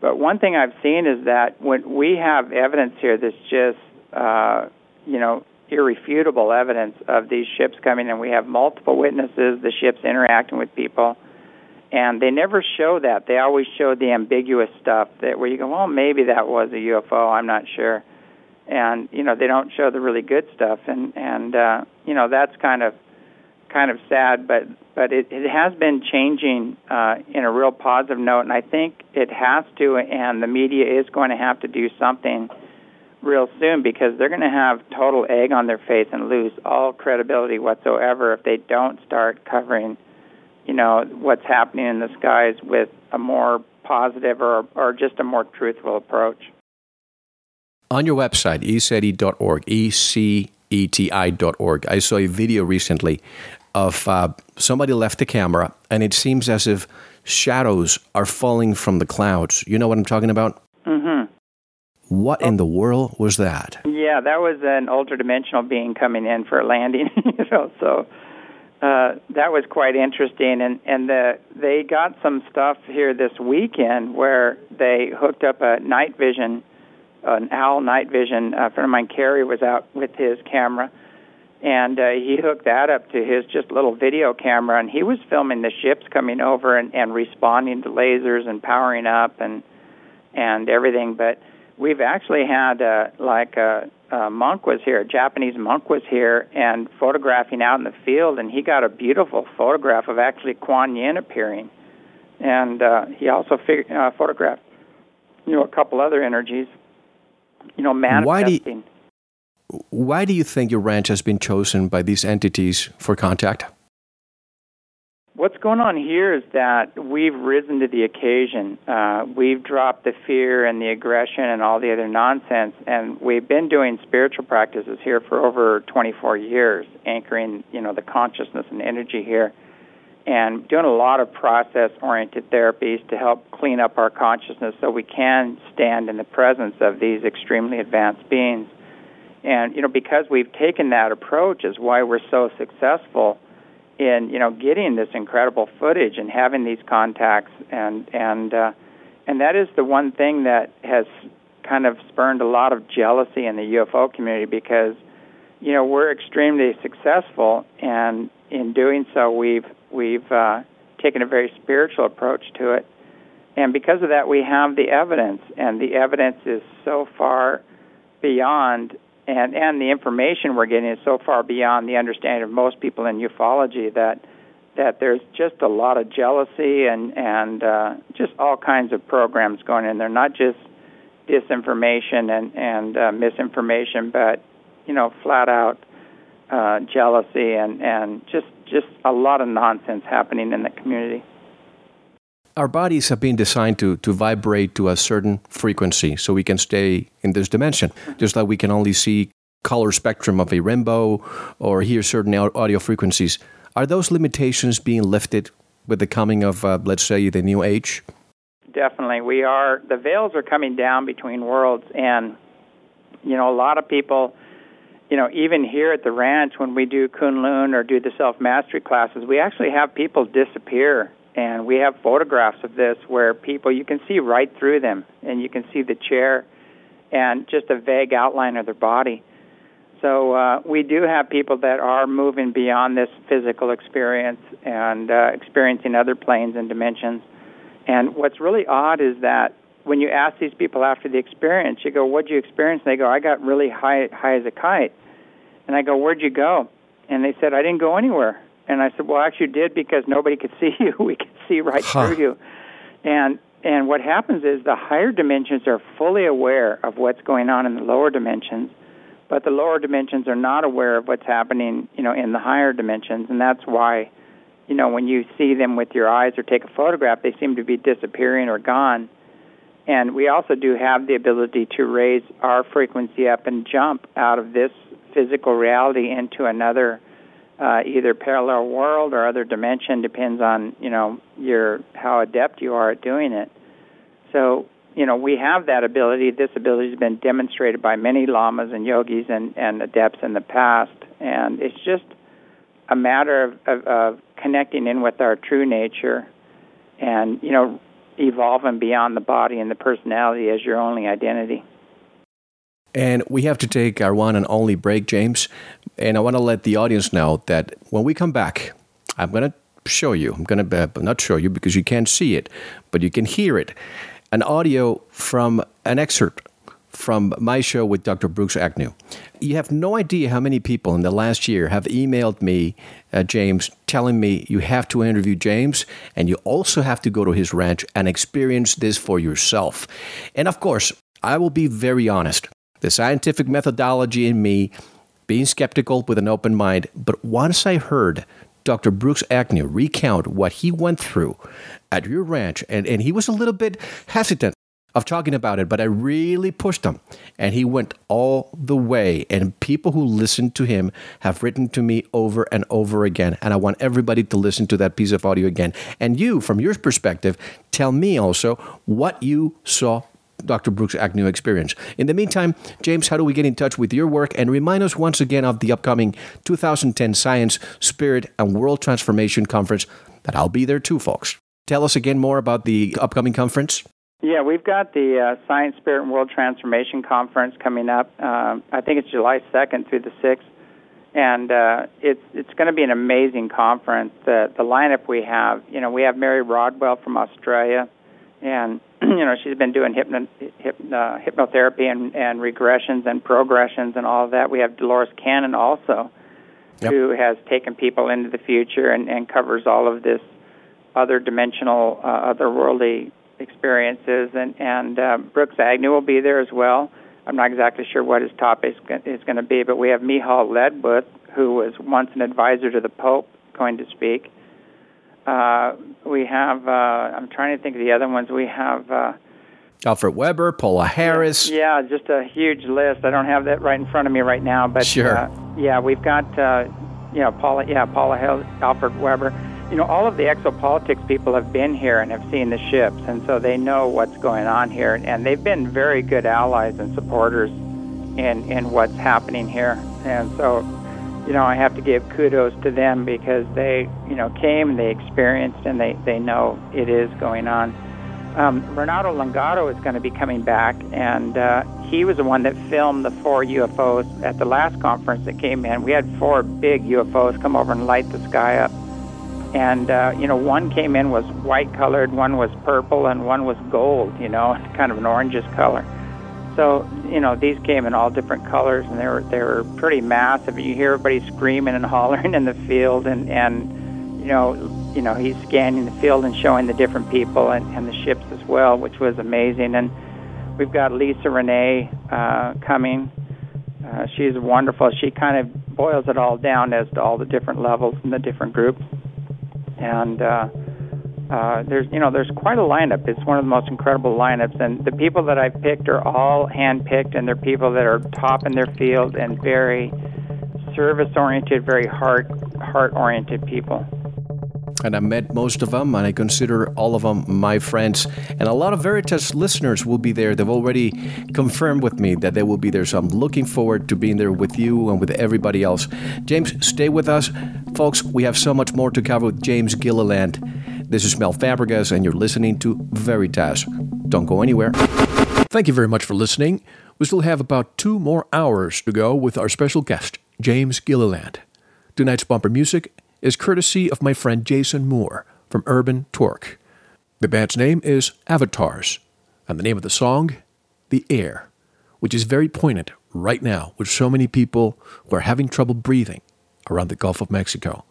But one thing I've seen is that when we have evidence here that's just uh, you know irrefutable evidence of these ships coming, and we have multiple witnesses, the ships interacting with people, and they never show that. They always show the ambiguous stuff that where you go, well, maybe that was a UFO. I'm not sure and you know they don't show the really good stuff and and uh you know that's kind of kind of sad but but it it has been changing uh in a real positive note and I think it has to and the media is going to have to do something real soon because they're going to have total egg on their face and lose all credibility whatsoever if they don't start covering you know what's happening in the skies with a more positive or or just a more truthful approach On your website, eceti.org, E-C-E-T-I.org, I saw a video recently of uh, somebody left the camera, and it seems as if shadows are falling from the clouds. You know what I'm talking about? Mhm. What in the world was that? Yeah, that was an ultra-dimensional being coming in for a landing. [LAUGHS] you know, so uh, that was quite interesting. And and the, they got some stuff here this weekend where they hooked up a night vision, an owl night vision. A friend of mine, Kerry, was out with his camera, and uh, he hooked that up to his just little video camera, and he was filming the ships coming over and, and responding to lasers and powering up and and everything. But we've actually had uh, like a, a monk was here, a Japanese monk was here and photographing out in the field, and he got a beautiful photograph of actually Kuan Yin appearing, and uh, he also fig- uh, photographed, you know, a couple other energies, you know, Why do you- manifesting. Why do you think your ranch has been chosen by these entities for contact? What's going on here is that we've risen to the occasion. Uh, we've dropped the fear and the aggression and all the other nonsense, and we've been doing spiritual practices here for over 24 years, anchoring, you know, the consciousness and energy here. and doing a lot of process oriented therapies to help clean up our consciousness so we can stand in the presence of these extremely advanced beings. And you know, because we've taken that approach is why we're so successful in you know getting this incredible footage and having these contacts. And and uh, and that is the one thing that has kind of spurned a lot of jealousy in the UFO community because you know we're extremely successful. And in doing so we've we've uh, taken a very spiritual approach to it. And because of that we have the evidence. And the evidence is so far beyond and and the information we're getting is so far beyond the understanding of most people in ufology that that there's just a lot of jealousy and and uh, just all kinds of programs going in there, not just disinformation and and uh, misinformation, but you know, flat out uh, jealousy and and just just a lot of nonsense happening in the community. Our bodies have been designed to, to vibrate to a certain frequency so we can stay in this dimension. Just like we can only see color spectrum of a rainbow or hear certain audio frequencies. Are those limitations being lifted with the coming of, uh, let's say, the new age? Definitely. We are, the veils are coming down between worlds, and, you know, a lot of people, you know, even here at the ranch when we do Kunlun or do the self mastery classes, we actually have people disappear and we have photographs of this where people you can see right through them and you can see the chair and just a vague outline of their body. So uh, we do have people that are moving beyond this physical experience and uh, experiencing other planes and dimensions. And what's really odd is that when you ask these people after the experience you go what'd you experience? And they go i got really high high as a kite. And i go where'd you go? And they said i didn't go anywhere and I said, "Well, actually, you did because nobody could [LAUGHS] see you. we could see right huh. through you." And and what happens is the higher dimensions are fully aware of what's going on in the lower dimensions, but the lower dimensions are not aware of what's happening, you know, in the higher dimensions, and that's why, you know, when you see them with your eyes or take a photograph, they seem to be disappearing or gone. And we also do have the ability to raise our frequency up and jump out of this physical reality into another uh, either parallel world or other dimension depends on you know your how adept you are at doing it. So you know we have that ability. This ability has been demonstrated by many lamas and yogis and, and adepts in the past, and it's just a matter of, of, of connecting in with our true nature, and you know evolving beyond the body and the personality as your only identity. And we have to take our one and only break, James. And I want to let the audience know that when we come back, I'm going to show you. I'm going to not show you because you can't see it, but you can hear it. An audio from an excerpt from my show with Dr. Brooks Agnew. You have no idea how many people in the last year have emailed me, uh, James, telling me you have to interview James and you also have to go to his ranch and experience this for yourself. And of course, I will be very honest the scientific methodology in me, being skeptical with an open mind. But once I heard Dr. Brooks Agnew recount what he went through at your ranch, and, and he was a little bit hesitant of talking about it, but I really pushed him. And he went all the way. And people who listened to him have written to me over and over again. And I want everybody to listen to that piece of audio again. And you, from your perspective, tell me also what you saw Dr. Brooks Agnew experience. In the meantime, James, how do we get in touch with your work? And remind us once again of the upcoming 2010 Science, Spirit, and World Transformation Conference that I'll be there too, folks. Tell us again more about the upcoming conference. Yeah, we've got the uh, Science, Spirit, and World Transformation Conference coming up. Uh, I think it's July 2nd through the 6th. And uh, it's it's going to be an amazing conference. The the lineup we have, you know, we have Mary Rodwell from Australia, and [CLEARS THROAT] you know she's been doing hypno, hyp, uh, hypnotherapy and, and regressions and progressions and all of that. We have Dolores Cannon also, yep. who has taken people into the future and, and covers all of this other dimensional, uh, otherworldly experiences. And and uh, Brooks Agnew will be there as well. I'm not exactly sure what his topic is going to be, but we have Micheal Ledwith, who was once an advisor to the Pope, going to speak. Uh, we have, uh, I'm trying to think of the other ones. We have uh, Alfred Webre, Paola Harris. Yeah, just a huge list. I don't have that right in front of me right now, but sure. Uh, yeah, we've got, uh, you know, Paula, yeah, Paula Hill, Alfred Webre. you know, all of the exopolitics people have been here and have seen the ships, and so they know what's going on here, and they've been very good allies and supporters in in what's happening here. And so, you know, I have to give kudos to them because they, you know, came, they experienced, and they they know it is going on. Um, Renato Longato is going to be coming back, and uh, he was the one that filmed the four UFOs at the last conference that came in. We had four big UFOs come over and light the sky up, and uh, you know, one came in was white colored, one was purple, and one was gold. You know, [LAUGHS] kind of an orangish color. So you know, these came in all different colors, and they were they were pretty massive. You hear everybody screaming and [LAUGHS] hollering in the field, and and you know, you know, he's scanning the field and showing the different people and, and the ships as well, which was amazing. And we've got Lisa Renee uh, coming. Uh, she's wonderful. She kind of boils it all down as to all the different levels and the different groups. And uh, uh, there's you know there's quite a lineup. It's one of the most incredible lineups, and the people that I've picked are all hand-picked, and they're people that are top in their field and very service-oriented, very heart heart-oriented people and I met most of them, and I consider all of them my friends. And a lot of Veritas listeners will be there. They've already confirmed with me that they will be there, so I'm looking forward to being there with you and with everybody else. James, stay with us. Folks, we have so much more to cover with James Gilliland. This is Mel Fabregas, and you're listening to Veritas. Don't go anywhere. Thank you very much for listening. We still have about two more hours to go with our special guest, James Gilliland. Tonight's bumper music is courtesy of my friend Jason Moore from Urban Torque. The band's name is Avatars, and the name of the song, The Air, which is very poignant right now with so many people who are having trouble breathing around the Gulf of Mexico.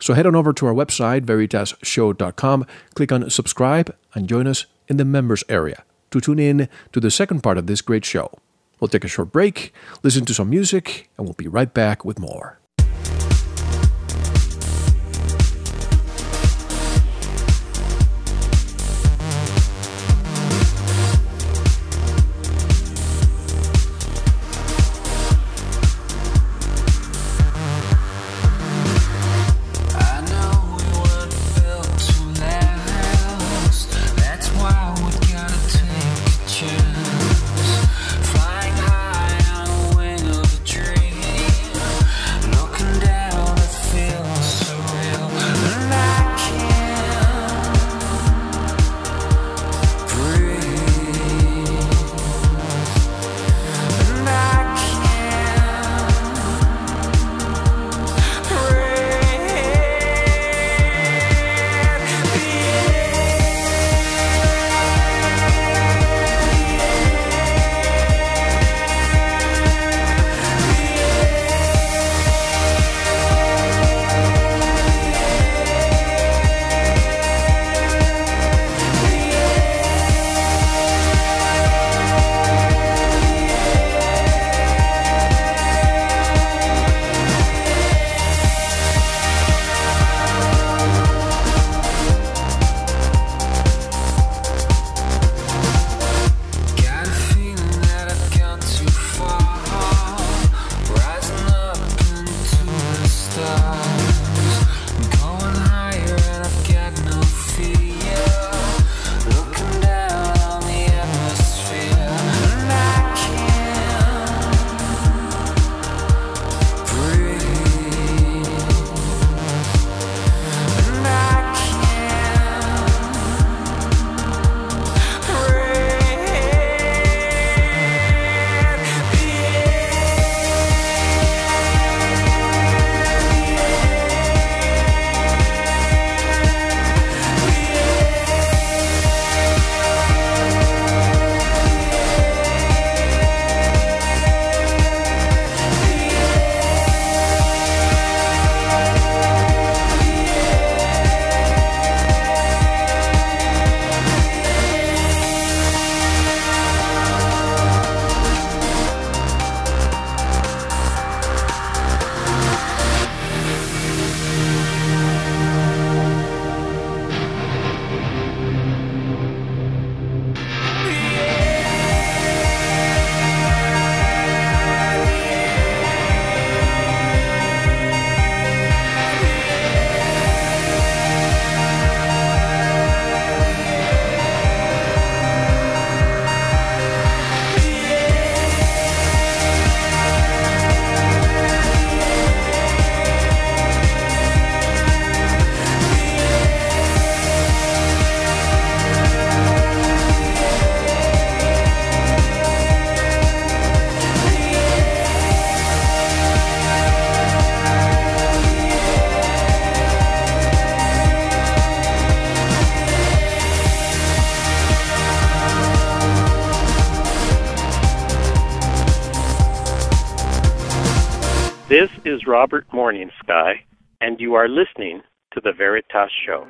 So head on over to our website, veritasshow.com, click on subscribe, and join us in the members area to tune in to the second part of this great show. We'll take a short break, listen to some music, and we'll be right back with more. Robert Morningsky, and you are listening to The Veritas Show.